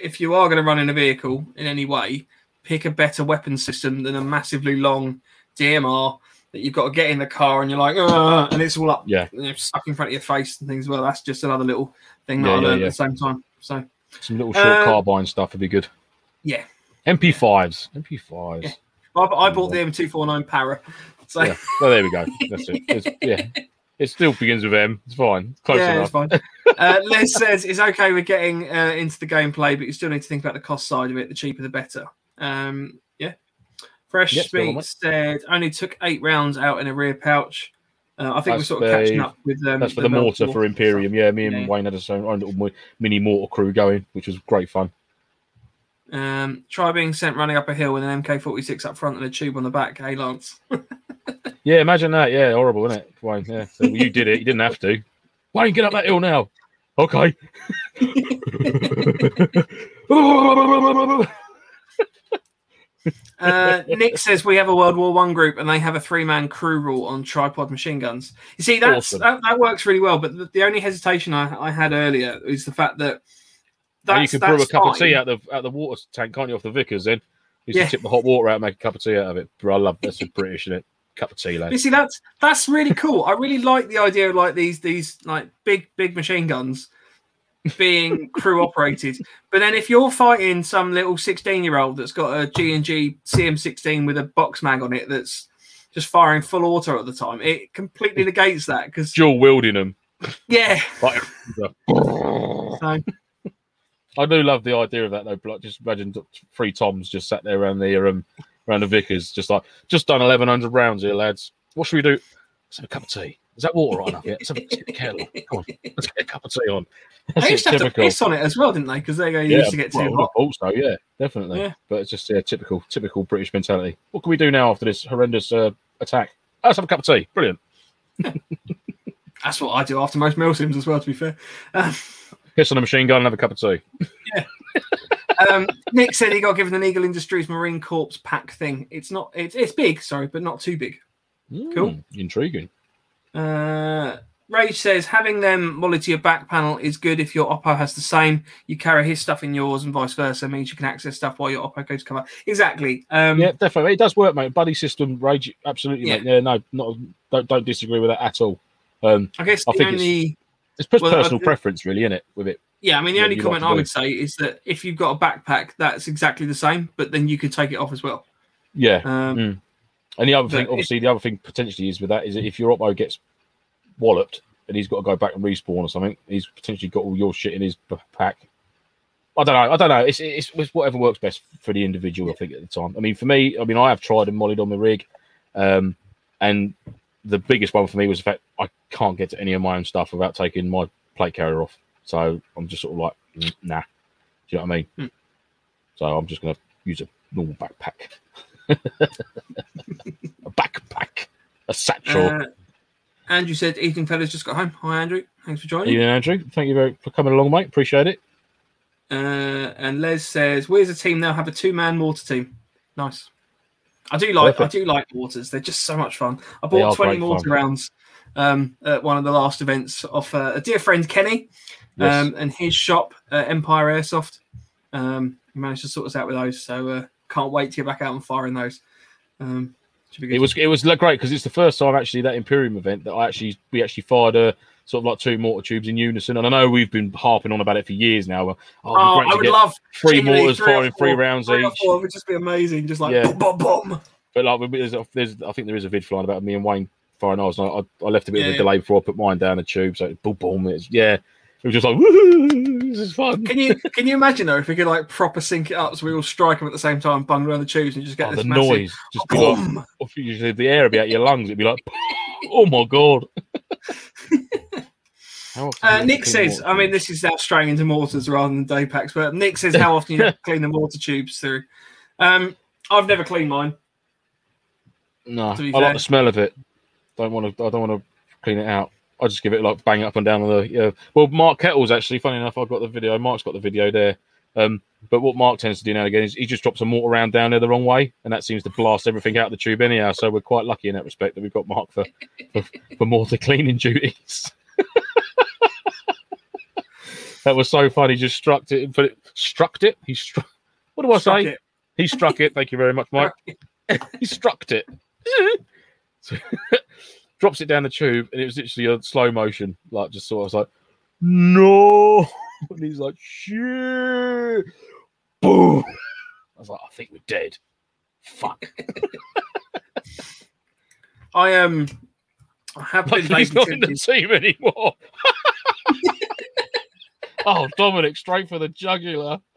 if you are going to run in a vehicle in any way, pick a better weapon system than a massively long DMR that you've got to get in the car and you're like, and it's all up, Yeah. you know, stuck in front of your face and things. Well, that's just another little thing that Yeah, I yeah, learned yeah. at the same time. So Some little short Um, carbine stuff would be good. yeah, MP5s. MP5s. Yeah. I, I bought the M249 Para. So Yeah. Oh, there we go. That's it. It's, yeah. It still begins with M. It's fine. It's close yeah, enough. it's fine. Uh, Les says it's okay with getting uh, into the gameplay, but you still need to think about the cost side of it. The cheaper, the better. Um. Fresh Yep, go on, Meat mate. said only took eight rounds out in a rear pouch. Uh, I think we're sort of the- catching up with. Um, That's for the mortar Velcro for Imperium. Yeah, me and Yeah. Wayne had a own little mini mortar crew going, which was great fun. Um, try being sent running up a hill with an MK46 up front and a tube on the back. Hey, Lance. Yeah, imagine that. Yeah, horrible, isn't it, Wayne? Yeah, so you did it. You didn't have to. Wayne, get up that hill now. Okay. Uh, Nick says we have a World War One group and they have a three-man crew rule on tripod machine guns. You see, that's Awesome. that, that works really well. But the, the only hesitation I, I had earlier is the fact that you can brew a cup of tea out of out the water tank, can't you, off the Vickers? Then you Yeah. tip the hot water out, and make a cup of tea out of it. Bro, I love that's a British, isn't it? Cup of tea, You see, that's that's really cool. I really like the idea of like these these like big big machine guns being crew operated. But then if you're fighting some little 16 year old that's got a G and G CM16 with a box mag on it that's just firing full auto at the time, it completely negates that because Dual wielding them. yeah. Like, So, I do love the idea of that though. Like, just imagine three Toms just sat there around the um, around the Vickers, just like just done eleven hundred rounds here, lads. What should we do? Let's have a cup of tea. Is that water right enough yet? Let's, have a, let's get the kettle. Come on, let's get a cup of tea on. That's they used to it, have to piss on it as well, didn't they? Because they go, you Yeah, used to get too well, hot. also, yeah, definitely. Yeah. But it's just yeah, typical, typical British mentality. What can we do now after this horrendous uh, attack? Oh, let's have a cup of tea. Brilliant. That's what I do after most milsims as well. To be fair. Um, Piss on a machine gun and have a cup of tea. um, Nick said he got given an Eagle Industries Marine Corps pack thing. It's not. It's it's big, sorry, but not too big. Cool. Mm, Intriguing. Uh, Rage says having them MOLLE to your back panel is good if your Oppo has the same. You carry his stuff in yours and vice versa. means you can access stuff while your Oppo goes cover. Exactly. Um, yeah, definitely. It does work, mate. Buddy system, rage, absolutely, Yeah. mate. Yeah, no, not don't don't disagree with that at all. Um, I guess I the think it's- only it's just Well, personal preference, really, isn't it? With it, yeah, I mean the only comment I would say is that if you've got a backpack, that's exactly the same, but then you could take it off as well. yeah. Um, Mm. And the other thing, obviously, the other thing potentially is with that is that if your Oppo gets walloped and he's got to go back and respawn or something, he's potentially got all your shit in his pack. I don't know. I don't know. It's, it's, it's whatever works best for the individual. I think at the time. I mean, for me, I mean, I have tried and mollied on the rig, um, and the biggest one for me was the fact I can't get to any of my own stuff without taking my plate carrier off. So I'm just sort of like, nah. Do you know what I mean? Hmm. So I'm just going to use a normal backpack. a backpack, a satchel. Uh, Andrew said, "Evening, fellas, just got home. Hi, Andrew. Thanks for joining." Ian Andrew, thank you very much for coming along, mate. Appreciate it. Uh, and Les says, "Where's a team now? Have a two-man mortar team. Nice. I do like. Perfect. I do like mortars. They're just so much fun. I bought twenty mortar fun. rounds um, at one of the last events off uh, a dear friend Kenny Yes. um, and his shop, uh, Empire Airsoft. Um, he managed to sort us out with those, so uh, can't wait to get back out and firing those. Um, should be good. it was it was great because it's the first time actually that Imperium event that I actually we actually fired a sort of like two mortar tubes in unison. And I know we've been harping on about it for years now. Oh, Oh, I would love three mortars or firing three rounds Three each. four would just be amazing. Just like Yeah. boom, boom, boom. But like there's, there's I think there is a vid flying about me and Wayne firing ours. And I, I left a bit Yeah, of a yeah. delay before I put mine down the tube. So boom, boom. It's, yeah, it was just like woohoo, this is fun. Can you can you imagine though if we could like proper sync it up so we all strike them at the same time, bung around the tubes, and just get Oh, this the massive noise just be like, boom. if usually the air would be out your lungs. It'd be like, oh my god. How often do Uh, Nick says, mortar I mean, this is now straying into mortars rather than day packs, but Nick says, how often you have to clean the mortar tubes through? Um, I've never cleaned mine. No, to be I like the smell of it. Don't want to. I don't want to clean it out. I just give it like bang up and down on the. Yeah. Well, Mark Kettles actually. Funny enough, I've got the video. Mark's got the video there. Um, but what Mark tends to do now and again is he just drops a mortar round down there the wrong way, and that seems to blast everything out of the tube anyhow. So we're quite lucky in that respect that we've got Mark for for, for mortar cleaning duties. that was so funny. Just struck it and put it. Struck it. He struck. What do I Struck say? it. He struck it. Thank you very much, Mike he struck it. So, drops it down the tube, and it was literally a slow motion, like just sort of like, no. And he's like, shit. Boom. I was like, I think we're dead. Fuck. I um, I have been Like, he's not in the team anymore. oh, Dominic, straight for the jugular.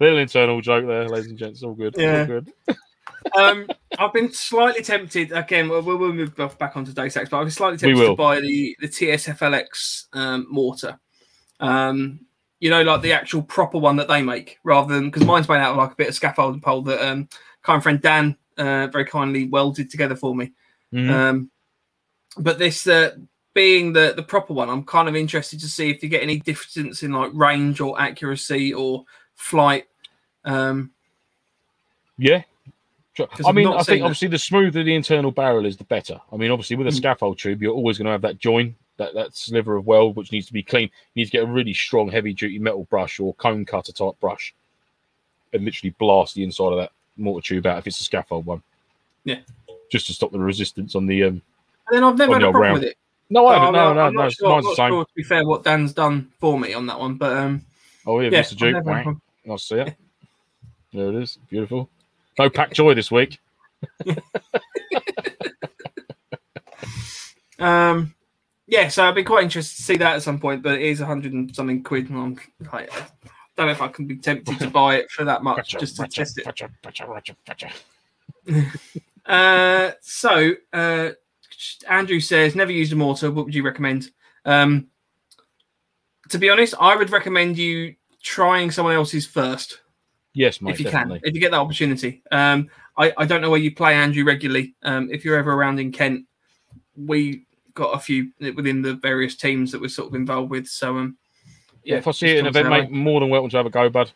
Little internal joke there, ladies and gents. All good. Yeah. All good. Um, I've been slightly tempted. Again, we'll, we'll move back onto day sacks, but I've been slightly tempted to buy the the TSFLX um, mortar. Um, you know, like the actual proper one that they make, rather than because mine's made out of like a bit of scaffolding pole that um, kind friend Dan uh, very kindly welded together for me. Mhm. Um, but this uh, being the the proper one, I'm kind of interested to see if you get any difference in like range or accuracy or flight. Um, Yeah. Sure. I mean, I think it. obviously the smoother the internal barrel is, the better. I mean, obviously with a Mm. scaffold tube, you're always going to have that join, that, that sliver of weld, which needs to be clean. You need to get a really strong, heavy duty metal brush or cone cutter type brush and literally blast the inside of that mortar tube out if it's a scaffold one. Yeah. Just to stop the resistance on the. um and then I've never had a problem round. with it. No, I haven't. No, I'm no, no. sure, Mine's the same. sure, to be fair, what Dan's done for me on that one, but um, Oh, yeah, yeah, Mr. Duke. I'll see it. There it is. Beautiful. No pack joy this week. Um, yeah, so I'd be quite interested to see that at some point, but it is a hundred and something quid, and I'm like, I don't know if I can be tempted to buy it for that much just to test it. Uh, so uh, Andrew says, never used a mortar. What would you recommend? Um, to be honest, I would recommend you trying someone else's first. Yes, mate. if you definitely. can, if you get that opportunity. Um, I, I don't know where you play Andrew regularly. Um, if you're ever around in Kent, we got a few within the various teams that we're sort of involved with. So um, Yeah, if I see it in an event, mate, more than welcome to have a go, bud.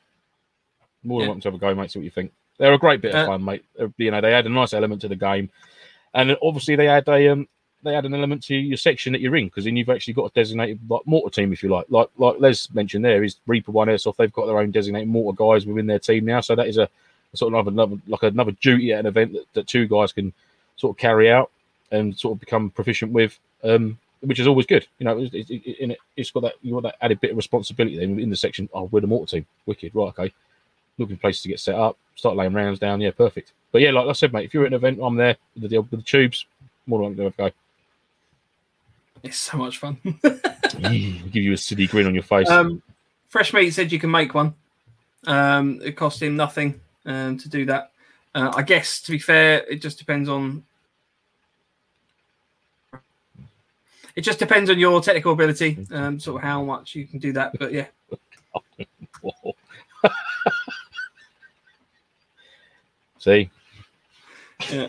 More than Yeah. welcome to have a go, mate. See what you think. They're a great bit of Uh, fun, mate. You know, they add a nice element to the game, and obviously they add a um, they add an element to your section that you're in because then you've actually got a designated like mortar team if you like. Like like Les mentioned there is Reaper One Airsoft. They've got their own designated mortar guys within their team now, so that is a, a sort of another, another like another duty at an event that, that two guys can sort of carry out and sort of become proficient with. Um, which is always good, you know. It, it, it, it's got that you got that added bit of responsibility then in the section. Oh, we're the mortar team, wicked, right? Okay, looking for places to get set up, start laying rounds down. Yeah, perfect. But yeah, like I said, mate, if you're at an event, I'm there with the, with the tubes. More than welcome to have a It's so much fun. Give you a silly grin on your face. um, Fresh Meat said you can make one. Um, it cost him nothing um, to do that. Uh, I guess, to be fair, it just depends on. It just depends on your technical ability, um, sort of how much you can do that. But yeah, See, yeah.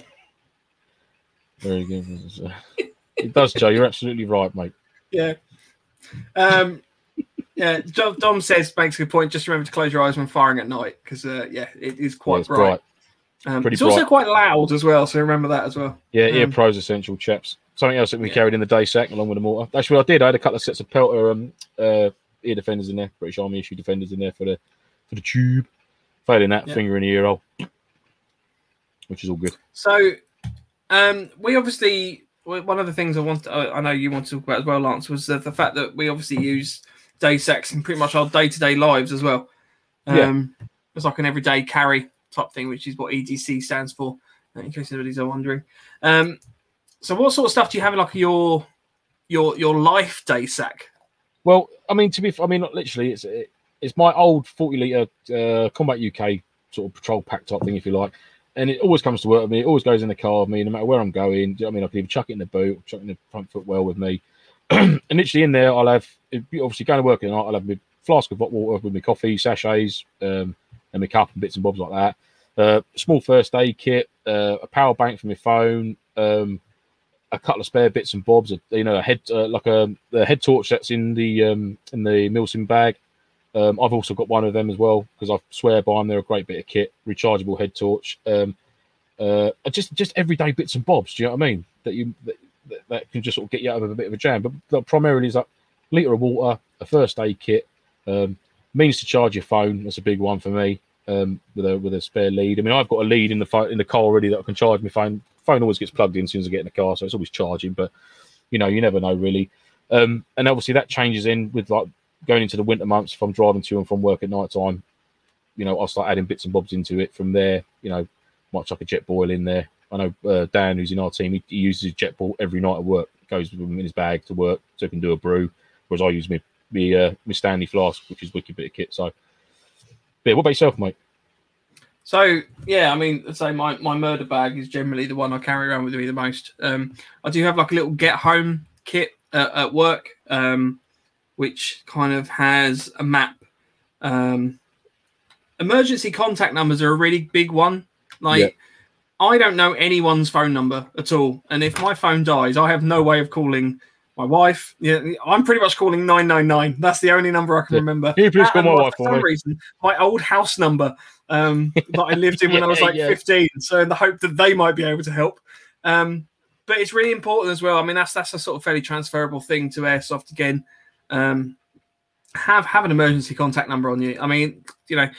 very good. It does, Joe. You're absolutely right, mate. Yeah. Um, yeah. Dom, says makes a good point. Just remember to close your eyes when firing at night because uh, yeah, it is quite it's bright. Um, it's also quite loud as well, so remember that as well. Yeah, ear Um, pros essential, chaps. Something else that we Yeah. carried in the day sack along with the mortar. That's what I did. I had a couple of sets of Peltor um, uh, ear defenders in there, British Army issue defenders in there for the for the tube. Failing that, Yeah. finger in the ear hole, which is all good. So, um, we obviously one of the things I want, I I know you want to talk about as well, Lance, was the, the fact that we obviously use day sacks in pretty much our day to day lives as well. Yeah. Um, it's like an everyday carry type thing, which is what EDC stands for, in case anybody's wondering. Um, so, what sort of stuff do you have in like your your your life day sack? Well, I mean, to be, I mean, not literally, it's it, it's my old forty liter uh, Kombat UK sort of patrol pack type thing, if you like, and it always comes to work with me. It always goes in the car with me, no matter where I'm going. I mean, I can even chuck it in the boot, chuck it in the front footwell with me, and literally in there, I'll have obviously going to work at night. I'll have my flask of hot water with my coffee, sachets, um, and my cup and bits and bobs like that. Uh, small first aid kit, uh, a power bank for my phone, um, a couple of spare bits and bobs, you know, a head uh, like a, a head torch that's in the um, in the Milsim bag. Um, I've also got one of them as well because I swear by them. They're a great bit of kit, rechargeable head torch. Um, uh, just just everyday bits and bobs. Do you know what I mean? That you that, that, can just sort of get you out of a bit of a jam. But, but primarily is like liter of water, a first aid kit, um, means to charge your phone. That's a big one for me. Um, with a with a spare lead. I mean, I've got a lead in the phone in the car already that I can charge my phone. Phone always gets plugged in as soon as I get in the car, so it's always charging. But you know, you never know really. Um, and obviously that changes in with like going into the winter months. If I'm driving to and from work at night time, you know, I'll start adding bits and bobs into it from there. You know, might chuck a Jetboil in there. I know uh, Dan, who's in our team, he, he uses his Jetboil every night at work. Goes with him in his bag to work, so he can do a brew. Whereas I use my my, uh, my Stanley flask, which is wicked bit of kit. So, yeah, what about yourself, mate? So yeah, I mean, I'd say my, my murder bag is generally the one I carry around with me the most. Um, I do have like a little get home kit uh, at work, um, which kind of has a map. Um, emergency contact numbers are a really big one. Like, Yeah. I don't know anyone's phone number at all, and if my phone dies, I have no way of calling my wife. Yeah, I'm pretty much calling nine nine nine. That's the only number I can Yeah. remember. Can you please call my wife for some me? reason, my old house number um, that I lived in when I was like yeah. 15. So in the hope that they might be able to help. Um, but it's really important as well. I mean, that's that's a sort of fairly transferable thing to airsoft again. Um, have have an emergency contact number on you. I mean, you know,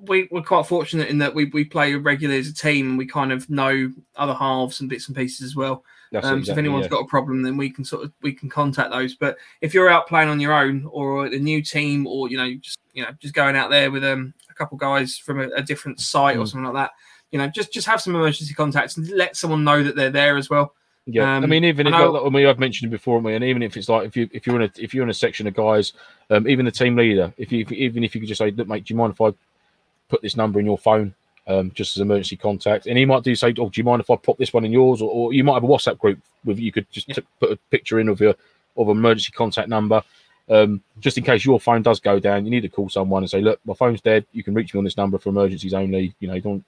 we, we're quite fortunate in that we, we play regularly as a team and we kind of know other halves and bits and pieces as well. Um, so if exactly, anyone's yeah. got a problem, then we can sort of we can contact those. But if you're out playing on your own or a new team, or you know just you know just going out there with um, a couple guys from a, a different site or Mm. something like that, you know just just have some emergency contacts and let someone know that they're there as well. Yeah, I Um, mean, even if I, like, I mean, I've mentioned it before, and even if it's like if you if you're in a if you're in a section of guys, um, even the team leader, if you if, even if you could just say, look, mate, do you mind if I put this number in your phone, um, just as emergency contact? And he might do say, oh, do you mind if I pop this one in yours, or, or you might have a WhatsApp group with you could just Yeah. t- put a picture in of your of an emergency contact number. Um, just in case your phone does go down, you need to call someone and say, "Look, my phone's dead. You can reach me on this number for emergencies only." You know, you don't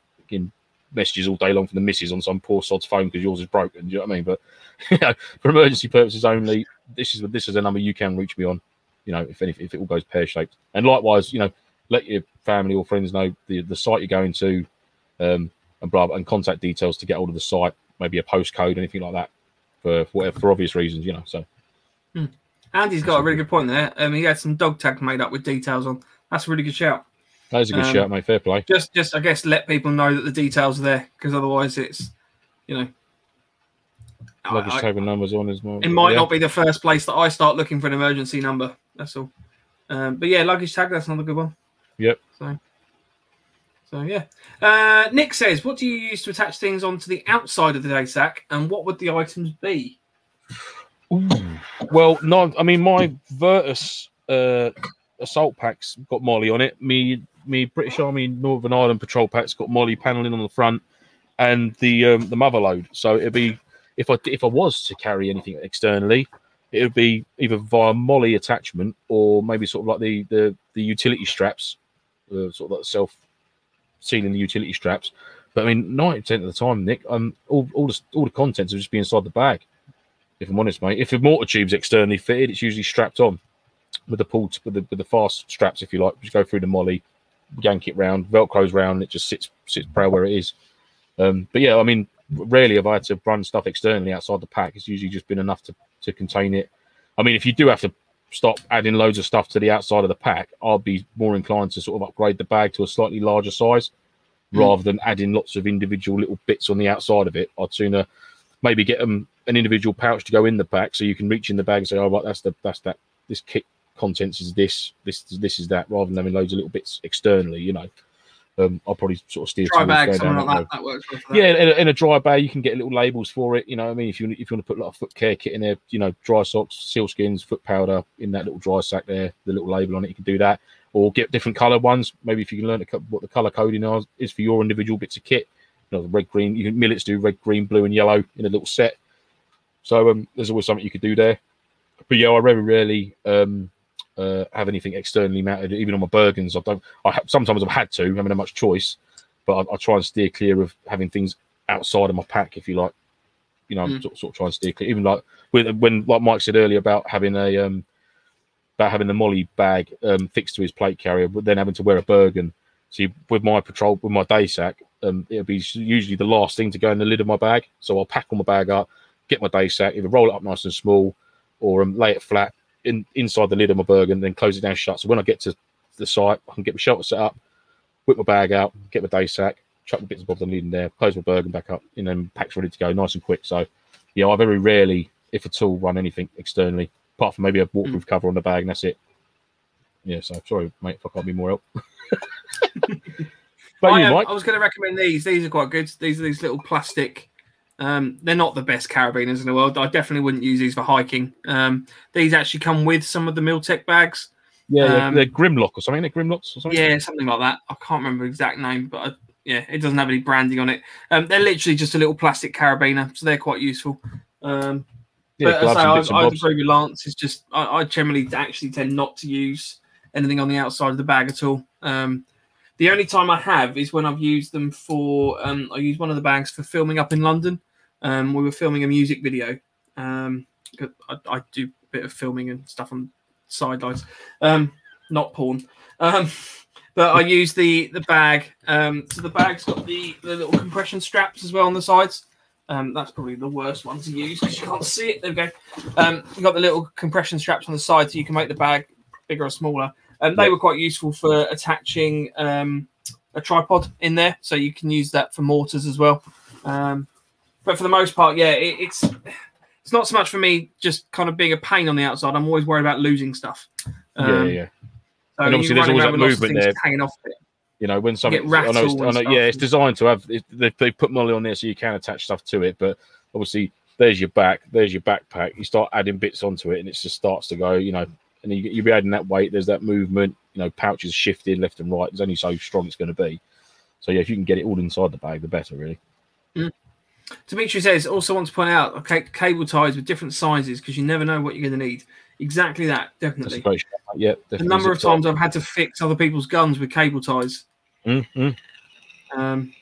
messages all day long from the missus on some poor sod's phone because yours is broken. Do you know what I mean? But you know, for emergency purposes only, this is this is a number you can reach me on. You know, if any, if it all goes pear shaped, and likewise, you know, let your family or friends know the the site you're going to. um, and blah, blah, and contact details to get hold of the site, maybe a postcode, anything like that, for, for whatever for obvious reasons, you know. So Andy's got a really good point there. Um, he had some dog tags made up with details on. That's a really good shout. That is a good Um, shout, mate. Fair play. Just, just I guess let people know that the details are there because otherwise it's, you know, Luggage I- tag and numbers on as well. it might Yeah. not be the first place that I start looking for an emergency number. That's all. Um, but yeah, luggage tag. That's another good one. Yep. So, so yeah. Uh, Nick says, "What do you use to attach things onto the outside of the day sack, and what would the items be?" Well, no, I mean my Virtus uh, assault packs got MOLLE on it. Me, me British Army Northern Ireland patrol packs got MOLLE paneling on the front, and the um, the mother load. So it'd be if I if I was to carry anything externally, it would be either via MOLLE attachment or maybe sort of like the the, the utility straps, uh, sort of like self sealing the utility straps. But I mean, ninety percent of the time, Nick, um, all all the all the contents will just be inside the bag if I'm honest, mate. If the mortar tube's externally fitted, it's usually strapped on with the pull with the with the fast straps, if you like. Just go through the MOLLE, yank it round, velcro's round, it just sits sits proud where it is. Um, but yeah, I mean, rarely have I had to run stuff externally outside the pack. It's usually just been enough to to contain it. I mean, if you do have to stop adding loads of stuff to the outside of the pack, I'd be more inclined to sort of upgrade the bag to a slightly larger size Mm. rather than adding lots of individual little bits on the outside of it. I'd sooner maybe get them an individual pouch to go in the pack so you can reach in the bag and say, oh, right, that's the that's that this kit contents is this, this this is that, rather than having loads of little bits externally, you know. Um, I'll probably sort of steer Dry bag, something like that that. works that. Yeah, in a, in a dry bag, you can get little labels for it. You know, what I mean, if you if you want to put like a foot care kit in there, you know, dry socks, SealSkinz, foot powder in that little dry sack there, the little label on it, you can do that. Or get different color ones. Maybe if you can learn what the color coding is- is for your individual bits of kit. You know, the red, green. You can millets do red, green, blue, and yellow in a little set. So um, there's always something you could do there. But yeah, I very rarely um, uh, have anything externally mounted, even on my Bergens. I don't. I ha- sometimes I've had to, I haven't had much choice, but I, I try and steer clear of having things outside of my pack, if you like. You know, I'm Mm. sort, sort of trying to steer clear. Even like with when, like Mike said earlier about having a um, about having the MOLLE bag um, fixed to his plate carrier, but then having to wear a Bergen. See, with my patrol, with my day sack, um, it'll be usually the last thing to go in the lid of my bag. So I'll pack all my bag up, get my day sack, either roll it up nice and small, or um, lay it flat in inside the lid of my Bergen and then close it down shut. So when I get to the site, I can get my shelter set up, whip my bag out, get my day sack, chuck the bits and bobs I need in there, close my Bergen back up, and then pack's ready to go, nice and quick. So yeah, I very rarely, if at all, run anything externally, apart from maybe a waterproof cover on the bag, and that's it. Yeah, so sorry, mate, if I can't be more help. but I, you, um, Mike, I was going to recommend these. These are quite good. These are these little plastic. Um, they're not the best carabiners in the world. I definitely wouldn't use these for hiking. Um, these actually come with some of the Mil-Tec bags. yeah, they're, um, they're Grimloc or something. They're Grimlocs or something. Yeah, something like that. I can't remember the exact name, but I, yeah, it doesn't have any branding on it. Um, they're literally just a little plastic carabiner, so they're quite useful. Um, yeah, but as I, say, I, I agree with Lance. It's just I, I generally actually tend not to use anything on the outside of the bag at all. Um, the only time I have is when I've used them for. Um, I used one of the bags for filming up in London. Um, we were filming a music video. Um, I, I do a bit of filming and stuff on sidelines, um, not porn. Um, but I use the the bag. Um, so the bag's got the, the little compression straps as well on the sides. Um, that's probably the worst one to use because you can't see it. There we go. Um, you got the little compression straps on the side, so you can make the bag bigger or smaller. And they were quite useful for attaching um, a tripod in there, so you can use that for mortars as well. Um, but for the most part, yeah, it, it's it's not so much for me just kind of being a pain on the outside. I'm always worried about losing stuff. yeah, Um, yeah, yeah. So And obviously there's always that with lots of movement there. hanging off it. You know, when something, I know, I know, yeah, it's designed to have. It, they, they put MOLLE on there so you can attach stuff to it, but obviously there's your back, there's your backpack. You start adding bits onto it, and it just starts to go. You know, and you you be adding that weight. There's that movement. You know, pouches shifting left and right. There's only so strong it's going to be. So yeah, if you can get it all inside the bag, the better, really. Dimitri says, also want to point out okay, cable ties with different sizes because you never know what you're going to need. Exactly that, definitely. a great shout. Yeah, The number of times I've had to fix other people's guns with cable ties. Mm, mm. Um,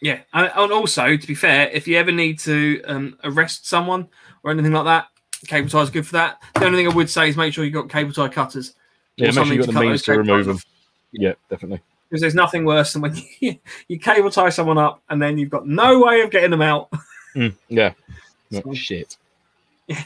yeah, and, and also to be fair, if you ever need to um, arrest someone or anything like that, cable ties are good for that. The only thing I would say is make sure you've got cable tie cutters. Yeah, make sure you've got the means to remove them. Yeah, definitely. Because there's nothing worse than when you, you cable tie someone up and then you've got no way of getting them out. Mm, yeah. So- shit.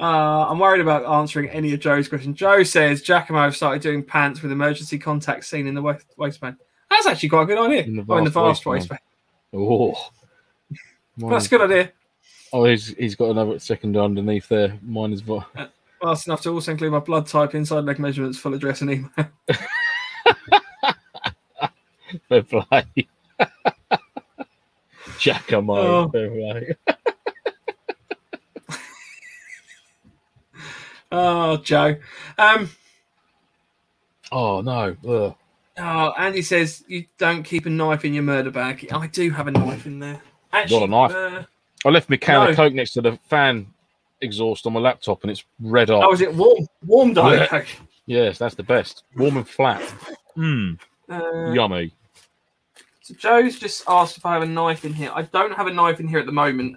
Uh, I'm worried about answering any of Joe's questions. Joe says Giacomo have started doing pants with emergency contact seen in the waist- waistband. That's actually quite a good idea. In the oh, in the vast vast waistband. waistband. Oh. That's a good idea. Oh, he's, he's got another second underneath there. Mine is Well, that's enough to also include my blood type, inside leg measurements, full address, and email. Fair play. Giacomo, Oh. fair play. Oh, Joe. Um, Oh no. Ugh. oh, Andy says you don't keep a knife in your murder bag. I do have a knife in there. Actually, knife? Uh, I left my can No. of coke next to the fan exhaust on my laptop, and it's red hot. oh, is it warm? Warm diet coke. Yes, that's the best. Warm and flat. Mmm, Uh, yummy. So Joe's just asked if I have a knife in here. I don't have a knife in here at the moment.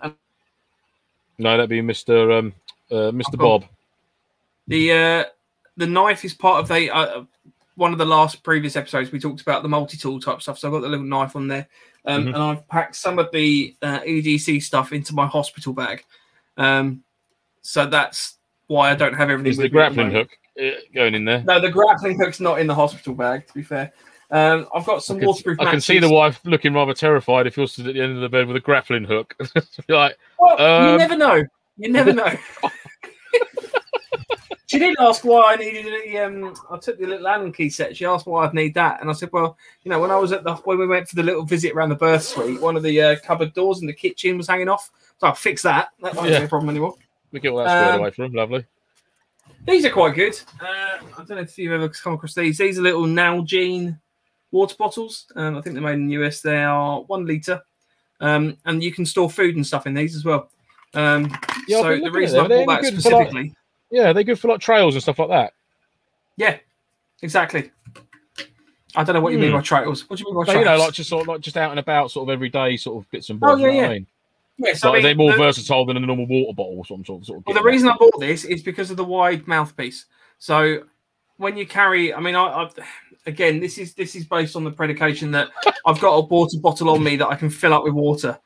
No, that'd be Mr. Um, uh, Mr. I've Bob. the uh, the knife is part of the uh, one of the last previous episodes. We talked about the multi tool type stuff. So I've got the little knife on there, um, Mhm. and I've packed some of the uh, EDC stuff into my hospital bag. Um, so that's why I don't have everything. Is the with me at the grappling hook going in there? No, the grappling hook's not in the hospital bag. To be fair, um, I've got some I can, waterproof. I can see the wife looking rather terrified if you're stood at the end of the bed with a grappling hook. like, Well, you Um, never know. You never know. she did ask why I needed the um. I took the little Allen key set. She asked why I'd need that, and I said, well, you know, when I was at the when we went for the little visit around the birth suite, one of the uh, cupboard doors in the kitchen was hanging off. So I'll fix that. That won't Yeah. be a problem anymore. we get all that squared Um, away from him. Lovely. These are quite good. Uh, I don't know if you've ever come across these. These are little Nalgene water bottles. Um, I think they're made in the US. They are one liter, um, and you can store food and stuff in these as well. Um, Yeah, so the reason I. They're bought that good for, like- specifically, Yeah, they're good for like trails and stuff like that. yeah, exactly. I don't know what you mean Hmm. by trails. What do you mean by So, trails? you know, like just sort of like just out and about, sort of everyday sort of bits and Oh, bobs. yeah, you know what yeah. I mean? Yes, Like, I mean, they're more the- versatile than a normal water bottle or something. Sort of, sort of Well, the reason. I bought this is because of the wide mouthpiece. So when you carry, I mean, I, I again, this is this is based on the predication that I've got a water bottle on me that I can fill up with water.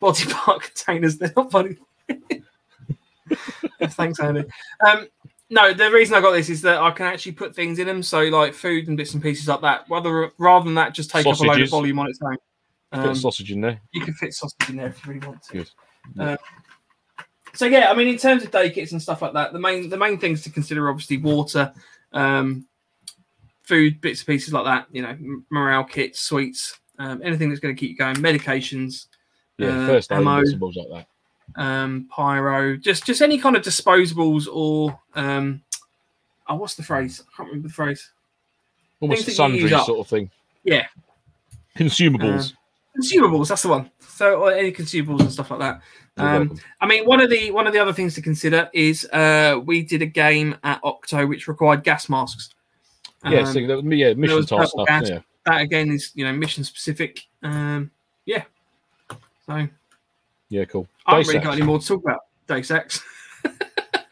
Body part containers, they're not funny. Thanks, Andy. Um, no, the reason I got this is that I can actually put things in them, so like food and bits and pieces like that. Rather rather than that, just take up a load of volume on its own. Um, of sausage in there. you can fit sausage in there if you really want to. Good. Uh, so yeah, I mean, in terms of day kits and stuff like that, the main the main things to consider are obviously water, um, food, bits and pieces like that. You know, morale kits, sweets, um, anything that's going to keep you going, medications, Yeah, uh, first aid ammo. like that. um, pyro, just just any kind of disposables or um, oh, what's the phrase? I can't remember the phrase. Almost Things that you sundry sort of thing. Yeah. Consumables. Consumables, that's the one. So any consumables and stuff like that. Um. I mean, one of the one of the other things to consider is uh, we did a game at Octo which required gas masks. yeah, Um, so that, yeah, mission type stuff. gas. Yeah. that again is you know mission specific. Um, yeah. So Yeah, cool. I haven't really got any more to talk about. Day sex.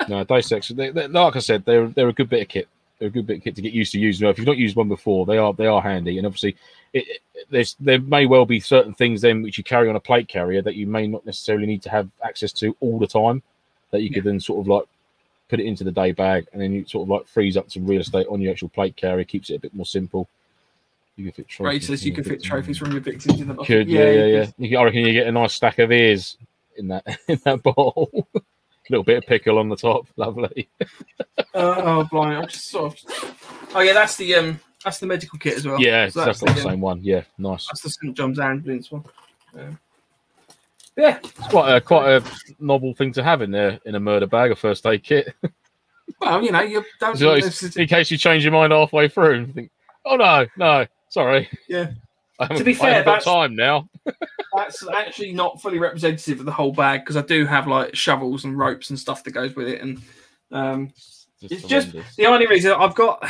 No, Dicex, they, they, like I said, they're they're a good bit of kit. They're a good bit of kit to get used to using. If you've not used one before, they are they are handy. And obviously, it, it- there's there may well be certain things then which you carry on a plate carrier that you may not necessarily need to have access to all the time. That you could then sort of like put it into the day bag, and then you sort of like frees up some real estate on your actual plate carrier, keeps it a bit more simple. You can fit Ray trophies says you can fit trophies from your victims in the Could yeah yeah you yeah. could. You I reckon you get a nice stack of ears in that in that bowl. little bit of pickle on the top, lovely. Oh, blind! i'm just sort of. Oh yeah, that's the um, that's the medical kit as well. Yeah, So that's, not the um, same one. Yeah, nice. That's the St John's ambulance one. Um, yeah, It's quite a quite a novel thing to have in there in a murder bag, a first aid kit. well, you know, you don't. So in case you change your mind halfway through and think, "Oh no, no, sorry." Yeah. To be fair, that's- time now. That's actually not fully representative of the whole bag because I do have like shovels and ropes and stuff that goes with it, and um, It's just- the only reason I've got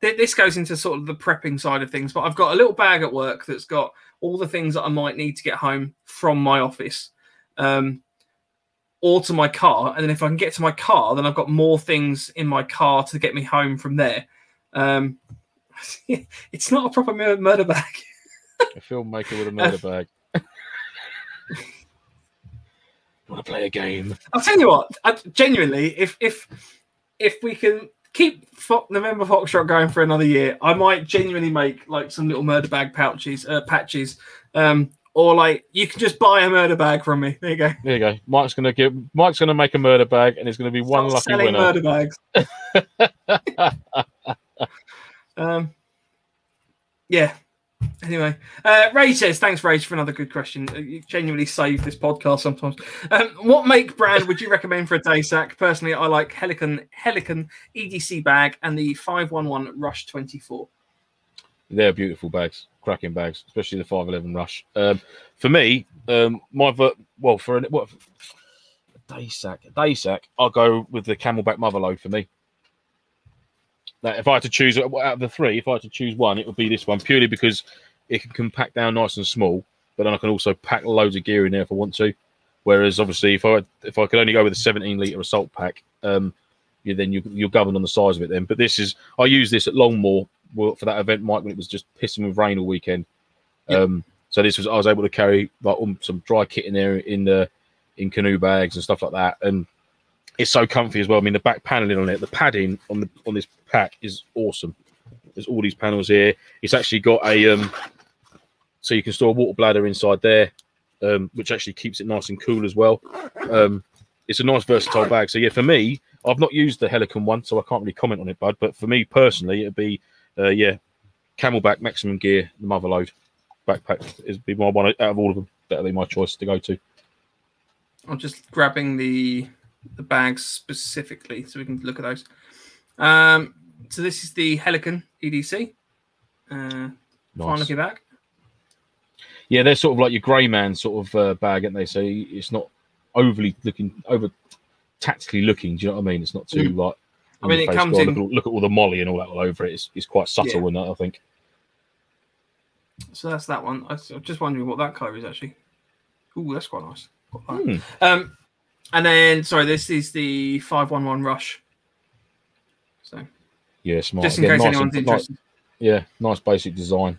th- this goes into sort of the prepping side of things, but I've got a little bag at work that's got all the things that I might need to get home from my office, um, or to my car, and then if I can get to my car, then I've got more things in my car to get me home from there. Um, it's not a proper mur- murder bag. A filmmaker with a murder bag. Want to play a game? I'll tell you what. I, genuinely, if if if we can keep Fo- November Foxtrot going for another year, I might genuinely make like some little murder bag pouches, uh, patches, um, or like you can just buy a murder bag from me. There you go. There you go. Mike's gonna give. Mike's gonna make a murder bag, and it's gonna be one lucky selling winner. murder bags. um, yeah. Anyway, uh, Ray says, "Thanks, Ray, for another good question. Uh, You genuinely save this podcast sometimes. Um, what make brand would you recommend for a day sack? Personally, I like Helikon Helikon EDC bag and the five one one Rush twenty four. They're beautiful bags, cracking bags, especially the 511 Rush. Um, for me, um, my ver- well for an, what a day sack, day sack, I'll go with the CamelBak Motherload for me. That if I had to choose out of the three, if I had to choose one, it would be this one purely because it can compact down nice and small, but then I can also pack loads of gear in there if I want to. Whereas obviously, if I if I could only go with a 17 liter assault pack, um, you then you, you're governed on the size of it. Then, but this is I used this at Longmoor for that event, Mike, when it was just pissing with rain all weekend. Yeah. Um, so this was I was able to carry like um, some dry kit in there in the in canoe bags and stuff like that, and it's so comfy as well. I mean, the back paneling on it, the padding on the on this pack is awesome. There's all these panels here. It's actually got a um, so you can store a water bladder inside there, um, which actually keeps it nice and cool as well. Um, it's a nice versatile bag. So yeah, for me, I've not used the Helikon one, so I can't really comment on it, bud. But for me personally, it'd be uh, yeah, CamelBak Maximum Gear, the Motherload backpack is be my one out of all of them. That'll be my choice to go to. I'm just grabbing the the bags specifically so we can look at those. Um, so this is the Helikon EDC. Uh, Fine Nice. looking bag. Yeah, they're sort of like your grey man sort of uh, bag, aren't they? So it's not overly looking over tactically looking. Do you know what I mean? It's not too like. I mean, it comes well, in- Look at, all- look at all the MOLLE and all that all over it. It's, it's quite subtle, Yeah. and I think. So that's that one. I was just wondering what that colour is actually. Ooh, that's quite nice. Got that. Hmm. Um, and then sorry, this is the five one one rush. So Yeah, smart. just in Again, case nice anyone's and- nice- interested, yeah, nice basic design.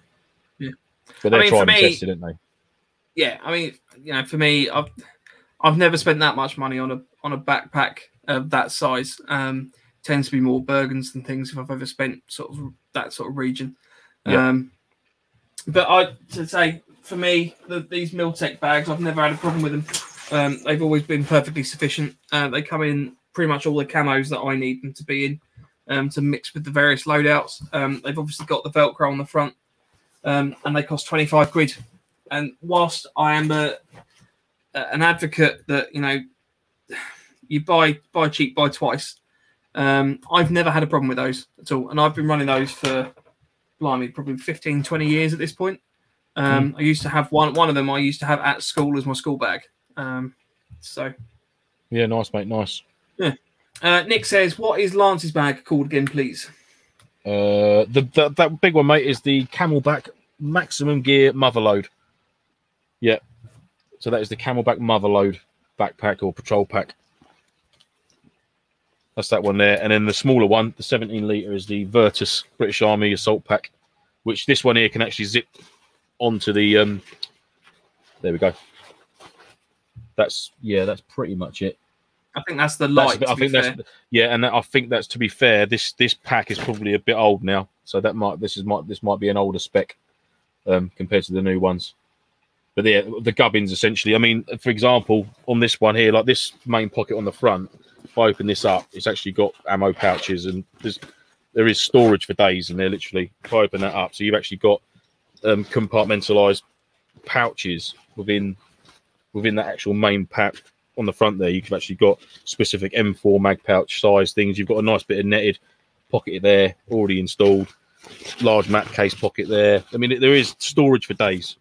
Yeah. but they're I mean, tried and me- tested, aren't they? yeah. I mean, you know, for me, I've I've never spent that much money on a on a backpack of that size. Um, tends to be more Bergens than things if I've ever spent sort of that sort of region. Yeah. Um, but I to say for me, the, these Mil-Tec bags, I've never had a problem with them. Um, they've always been perfectly sufficient. Uh, they come in pretty much all the camos that I need them to be in um, to mix with the various loadouts. Um, they've obviously got the Velcro on the front, um, and they cost twenty five quid. And whilst I am a, a- an advocate that you know you buy buy cheap, buy twice, um, I've never had a problem with those at all, and I've been running those for blimey, probably 15, 20 years at this point. Um, I used to have one one of them. I used to have at school as my school bag. Um, so Yeah, nice, mate. Nice. uh, Nick says, "What is Lance's bag called again, please?" Uh, the, the that big one, mate, is the CamelBak Maximum Gear Motherload. Yeah, so that is the CamelBak Motherload backpack or patrol pack. That's that one there, and then the smaller one, the 17 liter, is the Virtus British Army Assault Pack, which this one here can actually zip onto the. Um, there we go. That's yeah, that's pretty much it. I think that's the That's- light. to I think fair. that's yeah, and I think that's to be fair. This this pack is probably a bit old now, so that might this is might this might be an older spec um, compared to the new ones. But yeah, the gubbins essentially. I mean, for example, on this one here, like this main pocket on the front, if I open this up, it's actually got ammo pouches and there's there is storage for days, and they're literally if I open that up, so you've actually got um, compartmentalized pouches within within that actual main pack on the front there. You've actually got specific M4 mag pouch size things. You've got a nice bit of netted pocket there already installed. Large mat case pocket there. I mean, there is storage for days.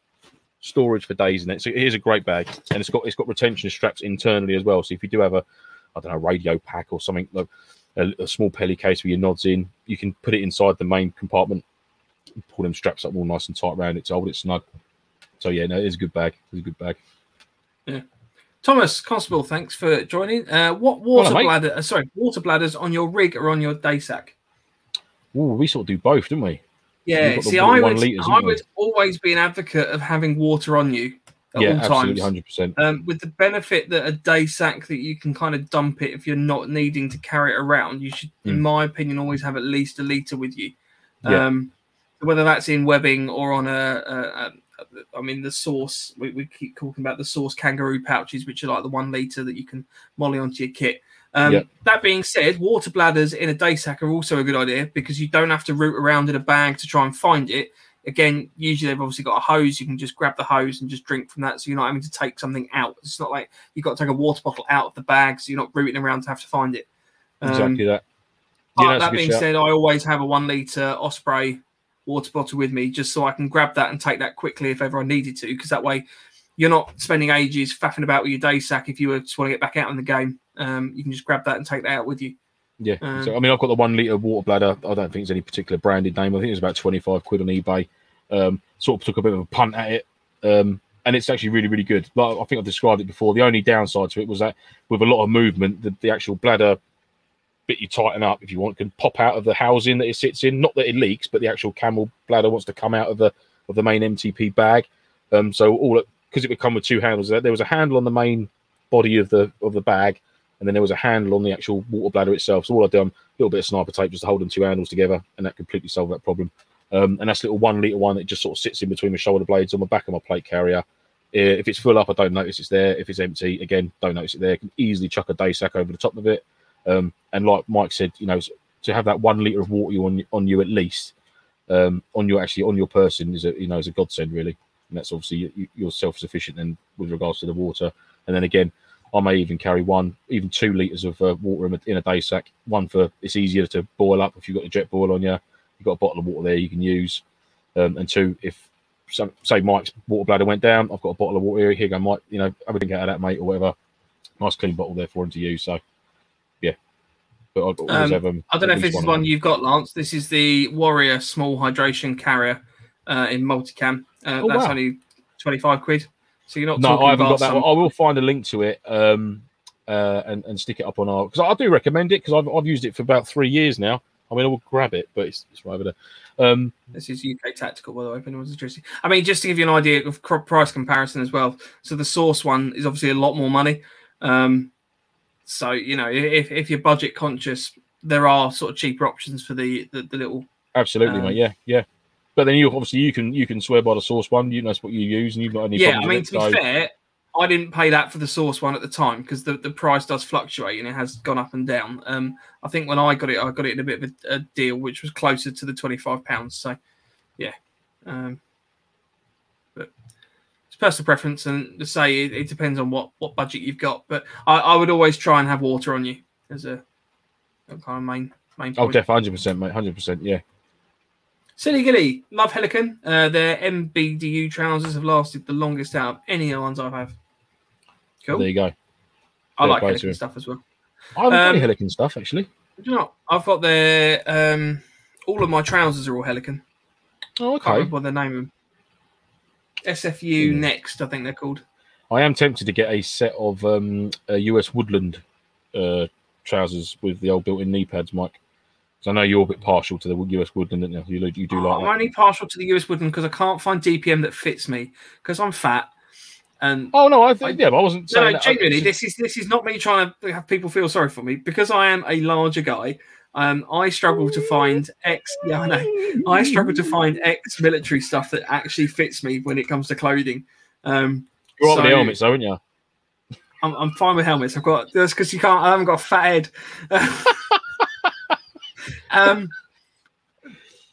Storage for days in it. So here's a great bag, and it's got it's got retention straps internally as well. So if you do have a, I don't know, radio pack or something, like a, a small Peli case with your nods in, you can put it inside the main compartment, pull them straps up all nice and tight around it to hold it snug. So yeah, no, it's a good bag. It's a good bag. Thomas Constable, thanks for joining. Uh, what water bladder? Uh, sorry, water bladders on your rig or on your day sack? Ooh, we sort of do both, didn't we? Yeah, see, I would, litres, I would always be an advocate of having water on you at yeah, all times. hundred percent. Um, with the benefit that a day sack that you can kind of dump it if you're not needing to carry it around, you should, in Mm. my opinion, always have at least a litre with you. Yeah. Um, whether that's in webbing or on a, a, a I mean, the source, we, we keep talking about the source kangaroo pouches, which are like the one litre that you can MOLLE onto your kit. Um, Yeah. That being said, water bladders in a day sack are also a good idea because you don't have to root around in a bag to try and find it. Again, usually they've obviously got a hose. You can just grab the hose and just drink from that. So you're not having to take something out. It's not like you've got to take a water bottle out of the bag. So you're not rooting around to have to find it. Um, Exactly that. Yeah, that being shout. said, I always have a one litre Osprey water bottle with me just so I can grab that and take that quickly if ever I needed to. Because that way you're not spending ages faffing about with your day sack if you were just want to get back out in the game. Um, you can just grab that and take that out with you. Yeah. Um, so I mean, I've got the one liter water bladder. I don't think it's any particular branded name. I think it's about twenty five quid on eBay. Um, sort of took a bit of a punt at it, um, and it's actually really, really good. Like I think I've described it before. The only downside to it was that with a lot of movement, the, the actual bladder bit you tighten up if you want can pop out of the housing that it sits in. Not that it leaks, but the actual camel bladder wants to come out of the of the main MTP bag. Um, so all because it would come with two handles. There was a handle on the main body of the of the bag, and then there was a handle on the actual water bladder itself. So all I've done, a little bit of sniper tape just to hold them two handles together, and that completely solved that problem. Um, and that's little one liter one that just sort of sits in between my shoulder blades on the back of my plate carrier. Uh, If it's full up, I don't notice it's there. If it's empty, again, don't notice it there. Can easily chuck a day sack over the top of it. Um, and like Mike said, you know, to have that one liter of water on on you at least um, on your actually on your person is a you know is a godsend really. And that's obviously you- you, you're self sufficient then with regards to the water. And then again, I may even carry one, even two liters of uh, water in a, in a day sack. One for it's easier to boil up if you've got a Jetboil on you. You've got a bottle of water there you can use. Um, and two, if some, say Mike's water bladder went down, I've got a bottle of water here. Here go, Mike. You know, drink out of that, mate, or whatever. Nice clean bottle there for him to use. So. But I always Um, have I don't know if this is one you've got, Lance. This is the Warrior small hydration carrier uh, in multicam. Uh, Oh, that's wow. only 25 quid. So you're not No, talking I haven't got that. some-. I will find a link to it um, uh, and and stick it up on our because I do recommend it because I've, I've used it for about three years now. I mean, I will grab it, but it's, it's right over there. Um, This is UK Tactical, by the way, if anyone's interested. I mean, just to give you an idea of price comparison as well. So the Source one is obviously a lot more money. Um, so you know, if, if you're budget conscious, there are sort of cheaper options for the the, the little. absolutely, Um, mate. Yeah, yeah. But then you obviously you can you can swear by the source one. You know that's what you use, and you've got any Yeah, I mean, to be so- fair, I didn't pay that for the Source one at the time because the, the price does fluctuate and it has gone up and down. Um, I think when I got it, I got it in a bit of a, a deal, which was closer to the twenty five pounds. So, yeah. Um, it's personal preference, and to say it, it depends on what what budget you've got. But I, I would always try and have water on you as a, a kind of main main. Oh, Point. definitely, hundred percent, mate. Hundred percent. Yeah. Silly Gilly, love Helikon. Uh, their MBDU trousers have lasted the longest out of any of the ones I've had. Cool. There you go. I fair like play Helikon stuff as well. I haven't Um, any Helikon stuff actually. Do you know what? I've got their um, all of my trousers are all Helikon. Oh, I Can't okay. remember what their name. SFU Hmm. next, I think they're called. I am tempted to get a set of um, uh, US Woodland uh, trousers with the old built-in knee pads, Mike. Because I know you're a bit partial to the US Woodland, aren't you? You, you do like I'm that. only partial to the US Woodland because I can't find DPM that fits me because I'm fat. And Oh no, I think yeah, but I wasn't no, no, genuinely, It's this is this is not me trying to have people feel sorry for me because I am a larger guy. Um, I struggle to find ex. Yeah, I know. I struggle to find ex-military stuff that actually fits me when it comes to clothing. Um, You're right with the helmets, though, aren't you? I'm, I'm fine with helmets. I've got that's because you can't. I haven't got a fat head. um,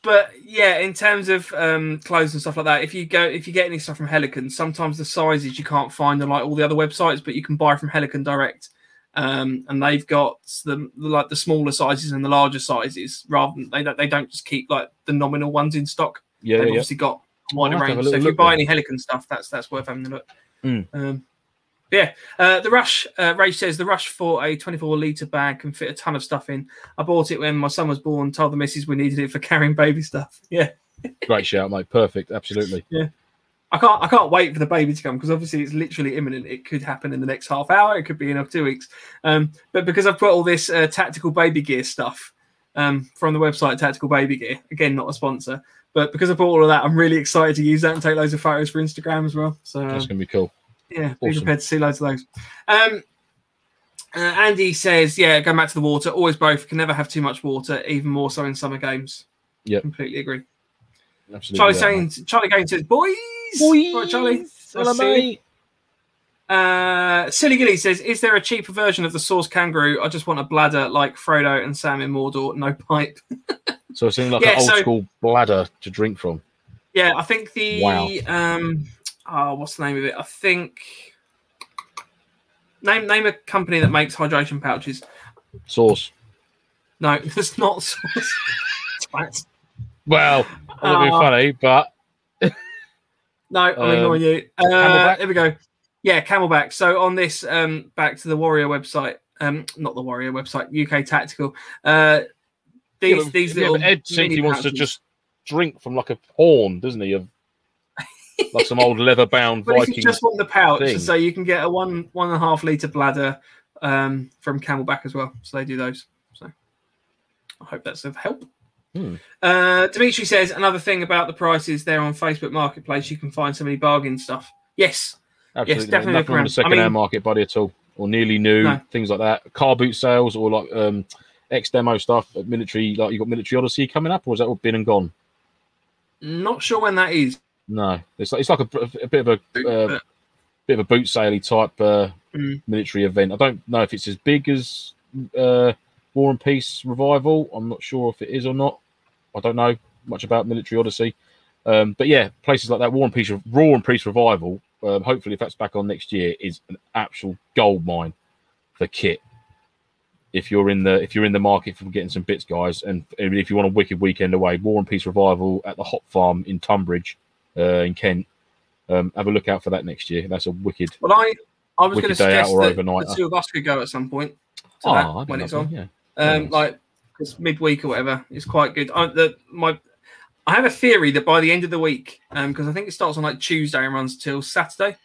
but yeah, in terms of um, clothes and stuff like that, if you go, if you get any stuff from Helikon, sometimes the sizes you can't find on like all the other websites, but you can buy from Helikon direct, um, and they've got the like the smaller sizes and the larger sizes. Rather than they don't they don't just keep like the nominal ones in stock. Yeah, They've yeah, yeah. obviously got a wider I'll have to have a range. So if you buy then. any Helikon stuff, that's that's worth having a look. Mm. Um, yeah, uh, the Rush. Uh, Ray says the Rush for a 24 liter bag can fit a ton of stuff in. I bought it when my son was born. Told the missus we needed it for carrying baby stuff. Yeah, Great shout, mate. Perfect. Absolutely. I can't. I can't wait for the baby to come because obviously it's literally imminent. It could happen in the next half hour. It could be in two weeks. Um, but because I've put all this uh, tactical baby gear stuff um, from the website Tactical Baby Gear, again not a sponsor, But because I bought all of that, I'm really excited to use that and take loads of photos for Instagram as well. So That's um, gonna be cool. yeah, be awesome. prepared to see loads of those. Um, uh, Andy says, yeah, going back to the water, always both. Can never have too much water, even more so in summer games. Yeah, completely agree. Absolutely. Charlie yeah, saying, Charlie Gaines says, boys, Boys. right, Charlie. Hello, mate. Uh, Silly Gilly says, "Is there a cheaper version of the Source Kangaroo? I just want a bladder like Frodo and Sam in Mordor, no pipe." So it's something like Yeah, an old so- school bladder to drink from. Yeah, I think the Wow. um, oh, what's the name of it? I think name name a company that makes hydration pouches. Source. No, it's not Source. Well, that would be Oh. funny, but No, I'm Um, ignoring you. Uh, here we go. Yeah, CamelBak. So on this, um, back to the Warrior website. Um, not the Warrior website, UK Tactical. Uh, these Yeah, but- these yeah, little Ed simply wants to just drink from like a horn, doesn't he? Of like some old leather bound But if Viking. you just want the pouch, thing. so you can get a one one and a half liter bladder um, from CamelBak as well. So they do those. So I hope that's of help. Hmm. Uh, Dimitri says another thing about the prices there on Facebook Marketplace. You can find so many bargain stuff. Yes, Absolutely, definitely look nothing on the I second hand mean- market, buddy, at all, or nearly new No. things like that. Car boot sales or like um, ex demo stuff, at military. Like you got military Odyssey coming up, or is that all been and gone? not sure when that is. No, it's like it's like a, a bit of a uh, bit of a boot saley type uh, Mm. military event. I don't know if it's as big as uh, War and Peace Revival. I'm not sure if it is or not. I don't know much about Military Odyssey, um, but yeah, places like that, War and Peace, Raw and Peace Revival. Um, hopefully, if that's back on next year, is an actual gold mine for kit. If you're in the if you're in the market for getting some bits, guys, and if you want a wicked weekend away, War and Peace Revival at the Hop Farm in Tunbridge, uh, in Kent. Um, have a look out for that next year. That's a wicked. Well, I I was going to suggest that overnighter. the two of us could go at some point to Oh, that when it's on. Yeah. um, Nice. like because midweek or whatever is quite good. I, the, my, I have a theory that by the end of the week, because I think it starts on like Tuesday and runs till Saturday.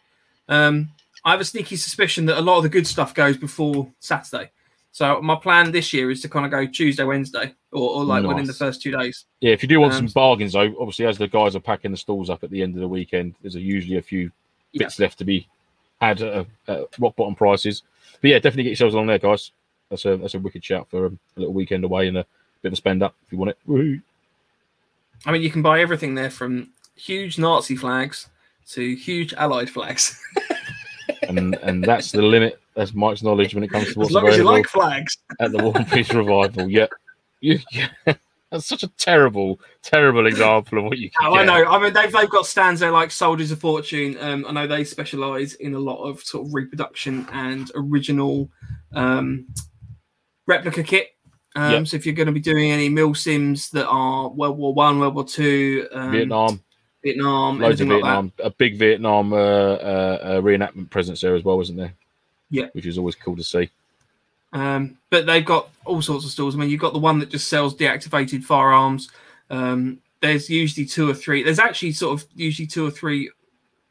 Um, I have a sneaky suspicion that a lot of the good stuff goes before Saturday. So my plan this year is to kind of go Tuesday, Wednesday, or, or like within the first two days. Yeah, if you do want Um, some bargains, though, obviously as the guys are packing the stalls up at the end of the weekend, there's a, usually a few Yeah. bits left to be had at, at rock bottom prices. But yeah, definitely get yourselves along there, guys. That's a that's a wicked shout for um, a little weekend away and a bit of a spend up if you want it. Woohoo. I mean, you can buy everything there from huge Nazi flags to huge Allied flags. And and that's the limit. That's Mike's knowledge when it comes to what's as long as you like flags. at the War and Peace Revival. Yeah. You, yeah. That's such a terrible, terrible example of what you can Oh, I know. I mean, they've, they've got stands there like Soldiers of Fortune. Um, I know they specialize in a lot of sort of reproduction and original um, replica kit. Um, Yep. So if you're going to be doing any milsims that are World War One, World War Two, um, Vietnam. Vietnam, loads of anything like. Vietnam, a big Vietnam uh, uh, uh, reenactment presence there as well, wasn't there? Yeah. which is always cool to see. Um, but they've got all sorts of stores. I mean, you've got the one that just sells deactivated firearms. Um, there's usually two or three. There's actually sort of usually two or three,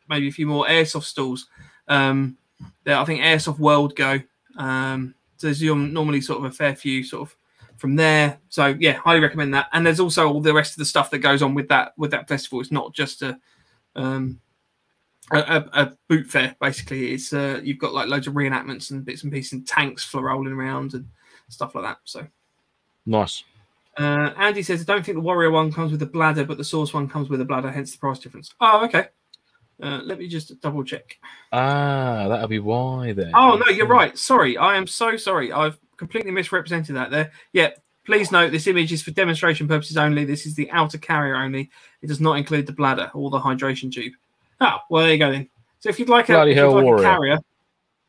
maybe a few more airsoft stalls. Um, there, I think Airsoft World go. Um, there's normally sort of a fair few sort of from there. So yeah, highly recommend that. And there's also all the rest of the stuff that goes on with that with that festival. It's not just a um, a, a, a boot fair basically. It's uh, you've got like loads of reenactments and bits and pieces and tanks for rolling around and stuff like that. So Nice. uh, Andy says, I don't think the Warrior one comes with a bladder, but the Source one comes with a bladder, hence the price difference. Oh, okay. Uh, let me just double check. Ah, that'll be why then. Oh no, you're right. Sorry, I am so sorry. I've completely misrepresented that there. Yeah, please note this image is for demonstration purposes only. This is the outer carrier only. It does not include the bladder or the hydration tube. Oh, well there you go then. So if you'd like a, Bloody you'd hell, like a carrier,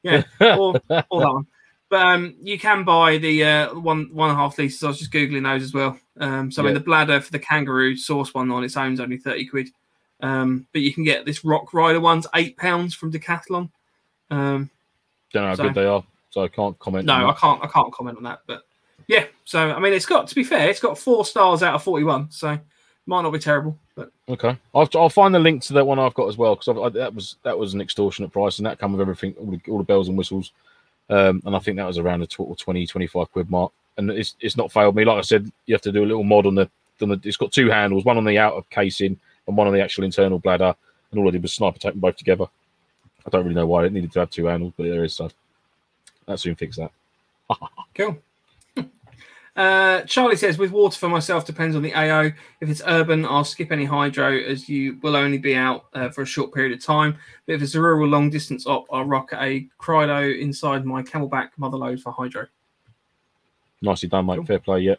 yeah, or, or that one. But um, you can buy the uh, one one and a half liters. I was just googling those as well. Um, so I mean, the bladder for the kangaroo source one on its own is only thirty quid. Um, but you can get this Rockrider one's eight pounds from Decathlon. Um, Don't know how So- good they are, so I can't comment. no, I can't. I can't comment on that. But yeah, so I mean, it's got to be fair, it's got four stars out of forty-one. So might not be terrible, but Okay, I'll, I'll find the link to that one I've got as well because that was that was an extortionate price and that come with everything, all the, all the bells and whistles, um, and I think that was around the tw- 20, 25 quid mark. And it's it's not failed me. Like I said, you have to do a little mod on the on the, it's got two handles, one on the outer casing and one on the actual internal bladder. And all I did was sniper tape them both together. I don't really know why it needed to have two handles, but there is so that soon fix that. Cool. Uh, Charlie says, with water for myself depends on the AO. If it's urban, I'll skip any hydro as you will only be out uh, for a short period of time. But if it's a rural long distance op, I'll rock a Cryo inside my CamelBak motherload for hydro. Nicely done, mate. Cool. Fair play. Yeah.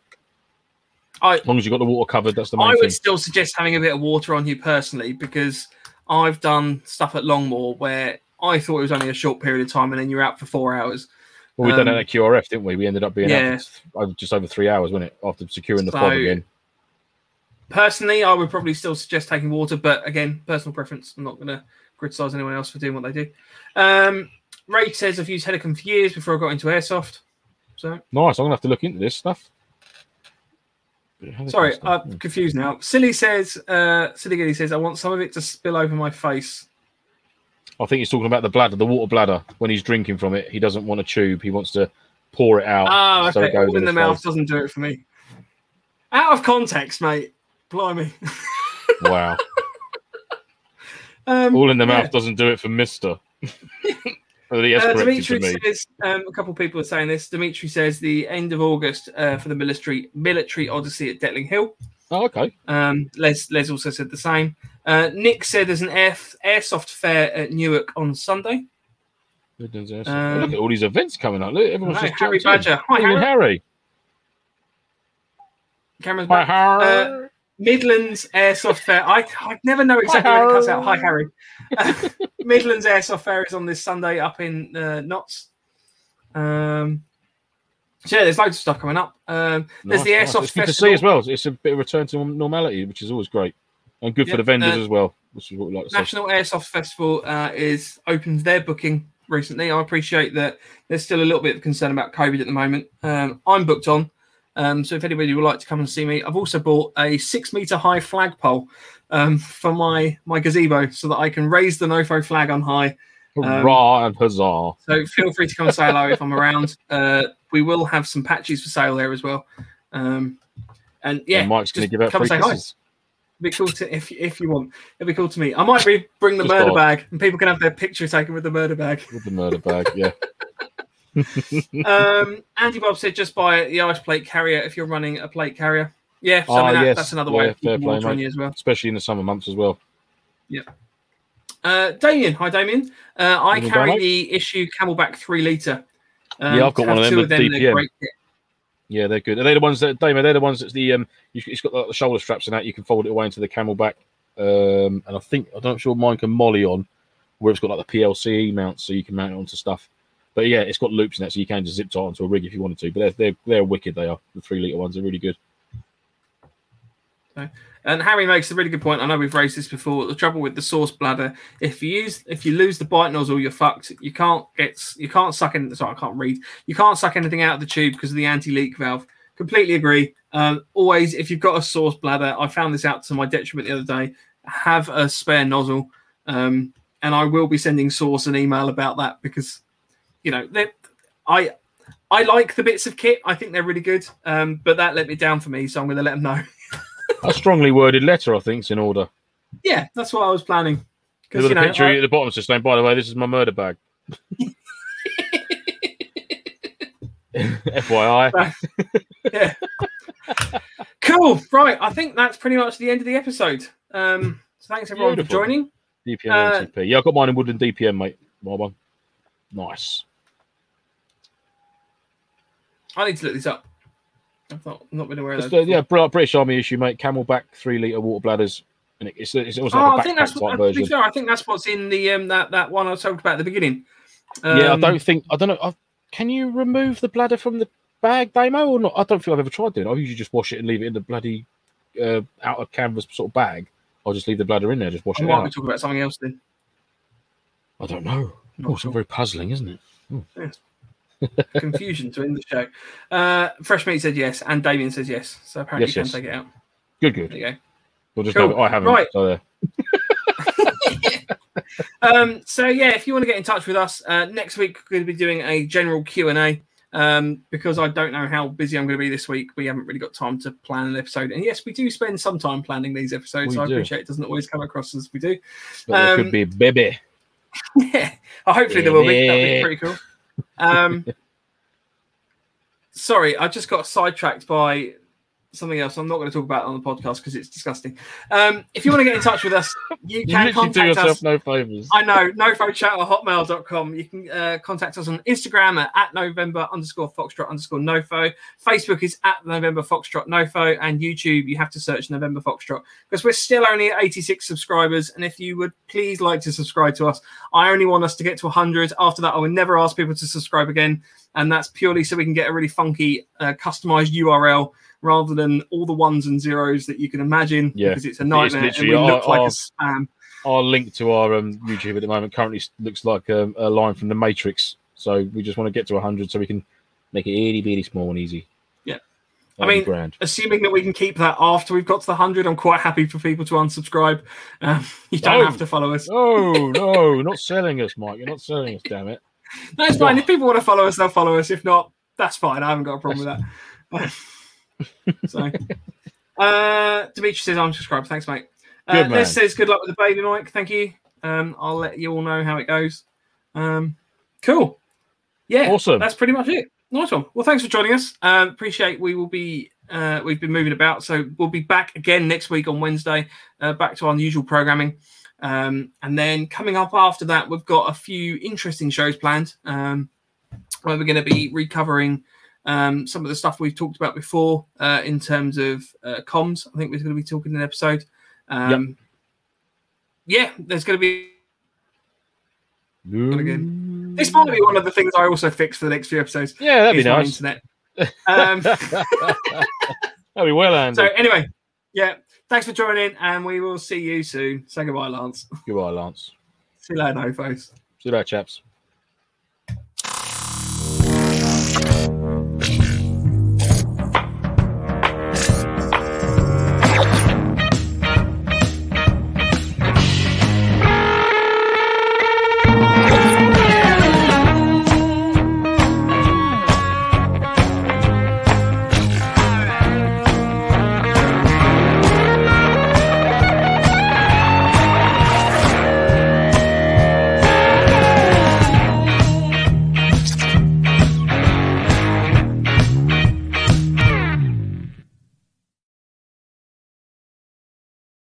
I, As long as you've got the water covered, that's the main I thing. would still suggest having a bit of water on you personally because I've done stuff at Longmoor where I thought it was only a short period of time and then you're out for four hours. Well, we done um, that at QRF, didn't we? We ended up being Yeah. out just over three hours, wasn't it? After securing the So- fob again. Personally, I would probably still suggest taking water, but again, personal preference. I'm not going to criticize anyone else for doing what they do. Um, Ray says I've used Helikon for years before I got into airsoft. So Nice. I'm gonna have to look into this stuff. Sorry, I'm confused now. Silly says, uh, Silly Giddy says, I want some of it to spill over my face. I think he's talking about the bladder, the water bladder. When he's drinking from it, he doesn't want a tube. He wants to pour it out. Ah, so it goes All in the mouth face. doesn't do it for me. Out of context, mate. Blimey. Wow. Um, All in the yeah. mouth doesn't do it for Mister. well, he Uh, Dimitri says um, a couple of people are saying this. Dimitri says the end of August uh, for the military military odyssey at Detling Hill. Oh, okay. Um, Les Les also said the same. Uh, Nick said there's an air, airsoft fair at Newark on Sunday. Look Um, at all these events coming up. Look, everyone's Hi, just Harry jumped in. Badger. Hi, Harry. Harry. Cameron's Hi, back. Harry. Midlands Airsoft Fair. I, I never know exactly when it cuts out. Hi, Harry. Uh, Midlands Airsoft Fair is on this Sunday up in uh, Notts. Um, so yeah, there's loads of stuff coming up. Um, there's the Nice, nice. Airsoft It's good to Festival. see as well. It's a bit of return to normality, which is always great, and good Yeah, for the vendors uh, as well. Which is what we like to say. National Airsoft Festival uh, is opened their booking recently. I appreciate that there's still a little bit of concern about COVID at the moment. Um, I'm booked on. Um, so if anybody would like to come and see me, I've also bought a six meter high flagpole um, for my my gazebo so that I can raise the NoFo flag on high. um, Hurrah and huzzah! So feel free to come and say hello if I'm around. Uh, we will have some patches for sale there as well. Um, and yeah, and Mike's going to give out come free and say hi. It'd be cool to if if you want. It'd be cool to me. I might be, bring the Just murder bag, and people can have their picture taken with the murder bag. with the murder bag. Yeah, um, Andy Bob said just buy the ice plate carrier if you're running a plate carrier. Yeah, so I Ah, mean, that, yes. that's another Yeah, way of fair keeping play, water on you as well. especially in the summer months as well. Uh, Damien, hi Damien. Uh, I carry the issue CamelBak three liter. Um, Yeah, I've got one of them two with they're DPM. great kit. Yeah, they're good. Are they the ones that Damien? They're the ones that's the um. You, it's got like, the shoulder straps and that. You can fold it away into the CamelBak. Um, and I think I'm not sure mine can MOLLE on, where it's got like the PLC mount, so you can mount it onto stuff. But yeah, it's got loops in it, so you can just zip tie onto a rig if you wanted to. But they're they're, they're wicked. They are the three liter ones. are really good. And Harry makes a really good point. I know we've raised this before. The trouble with the source bladder, if you use, if you lose the bite nozzle, you're fucked. You can't get, you can't suck in. Sorry, I can't read. You can't suck anything out of the tube because of the anti-leak valve. Completely agree. Um, always, if you've got a source bladder, I found this out to my detriment the other day. Have a spare nozzle, um, and I will be sending source an email about that because, you know, I. I like the bits of kit. I think they're really good. Um, but that let me down for me, so I'm going to let them know. A strongly worded letter, I think, is in order. Yeah, that's what I was planning. Because a know, picture I- at the bottom just saying, "By the way, this is my murder bag." FYI. yeah. cool. Right. I think that's pretty much the end of the episode. Um, so thanks everyone Beautiful. for joining. DPM Uh, MTP. Yeah, I got mine in Woodland DPM, mate. My one. Nice. I need to look this up. I've not, not been aware of that. yeah, Br- British Army issue, mate. CamelBak three liter water bladders, and it, it's it's also Oh, like I think that's what, to be version. fair, I think that's what's in the um that, that one I talked about at the beginning. yeah, I Um, don't think I don't know. i can you remove the bladder from the bag, Damo, or not? I don't think I've ever tried doing. it. I usually just wash it and leave it in the bloody uh, outer canvas sort of bag. I'll just leave the bladder in there, just wash I it might be out. talking about something else then. I don't know. Not Oh, it's sure. all very puzzling, isn't it? Confusion to end the show. Uh, Fresh Meat said yes, and Damien says yes. So apparently Yes, you can yes. take it out. Good, good. There you go. We'll just Cool. know I haven't. Right. So there. Um, so yeah, if you want to get in touch with us, uh, next week we're going to be doing a general Q and A. um, because I don't know how busy I'm going to be this week. We haven't really got time to plan an episode. And yes, we do spend some time planning these episodes. So I appreciate it doesn't always come across as we do. But Um, could be a baby. yeah, hopefully there will be. That'd be pretty cool. Um, sorry, I just got sidetracked by something else. I'm not going to talk about it on the podcast because it's disgusting. Um, if you want to get in touch with us, you You can do contact yourself us. no favors. I know, nofochat at hotmail.com. You can uh, contact us on Instagram at, at November underscore Foxtrot underscore Nofo. Facebook is at November Foxtrot Nofo. And YouTube, you have to search November Foxtrot because we're still only at 86 subscribers. And if you would please like to subscribe to us, I only want us to get to 100. After that, I will never ask people to subscribe again. And that's purely so we can get a really funky, uh, customized URL rather than all the ones and zeros that you can imagine Yeah. because it's a nightmare and we look our- like our- a spam. Our link to our um, YouTube at the moment currently looks like um, a line from the Matrix. So we just want to get to 100 so we can make it itty bitty small and easy. Yeah. I mean, grand. assuming that we can keep that after we've got to the 100 i'm quite happy for people to unsubscribe um, you don't No. have to follow us Oh no, not selling us, Mike. You're not selling us, damn it. no it's fine if people want to follow us they'll follow us if not that's fine i haven't got a problem with that so uh dimitri says i'm subscribed. Thanks mate. Uh, Good. Les says good luck with the baby mike. Thank you. Um i'll let you all know how it goes. Um cool. Yeah Awesome. that's pretty much it. Nice one. Well thanks for joining us. Um appreciate we will be uh, we've been moving about, so we'll be back again next week on Wednesday, uh, back to our usual programming. Um, and then coming up after that, we've got a few interesting shows planned um, where we're going to be recovering um, some of the stuff we've talked about before uh, in terms of uh, comms. I think we're going to be talking in an episode. Um, Yeah, there's going to be. again. This might be one of the things I also fix for the next few episodes. Yeah, that'd be nice. Internet. Um, that'd be well, Andy. so anyway, yeah, thanks for joining, and we will see you soon. Say goodbye, Lance. Goodbye, Lance. See you later, no, folks. See you later, chaps.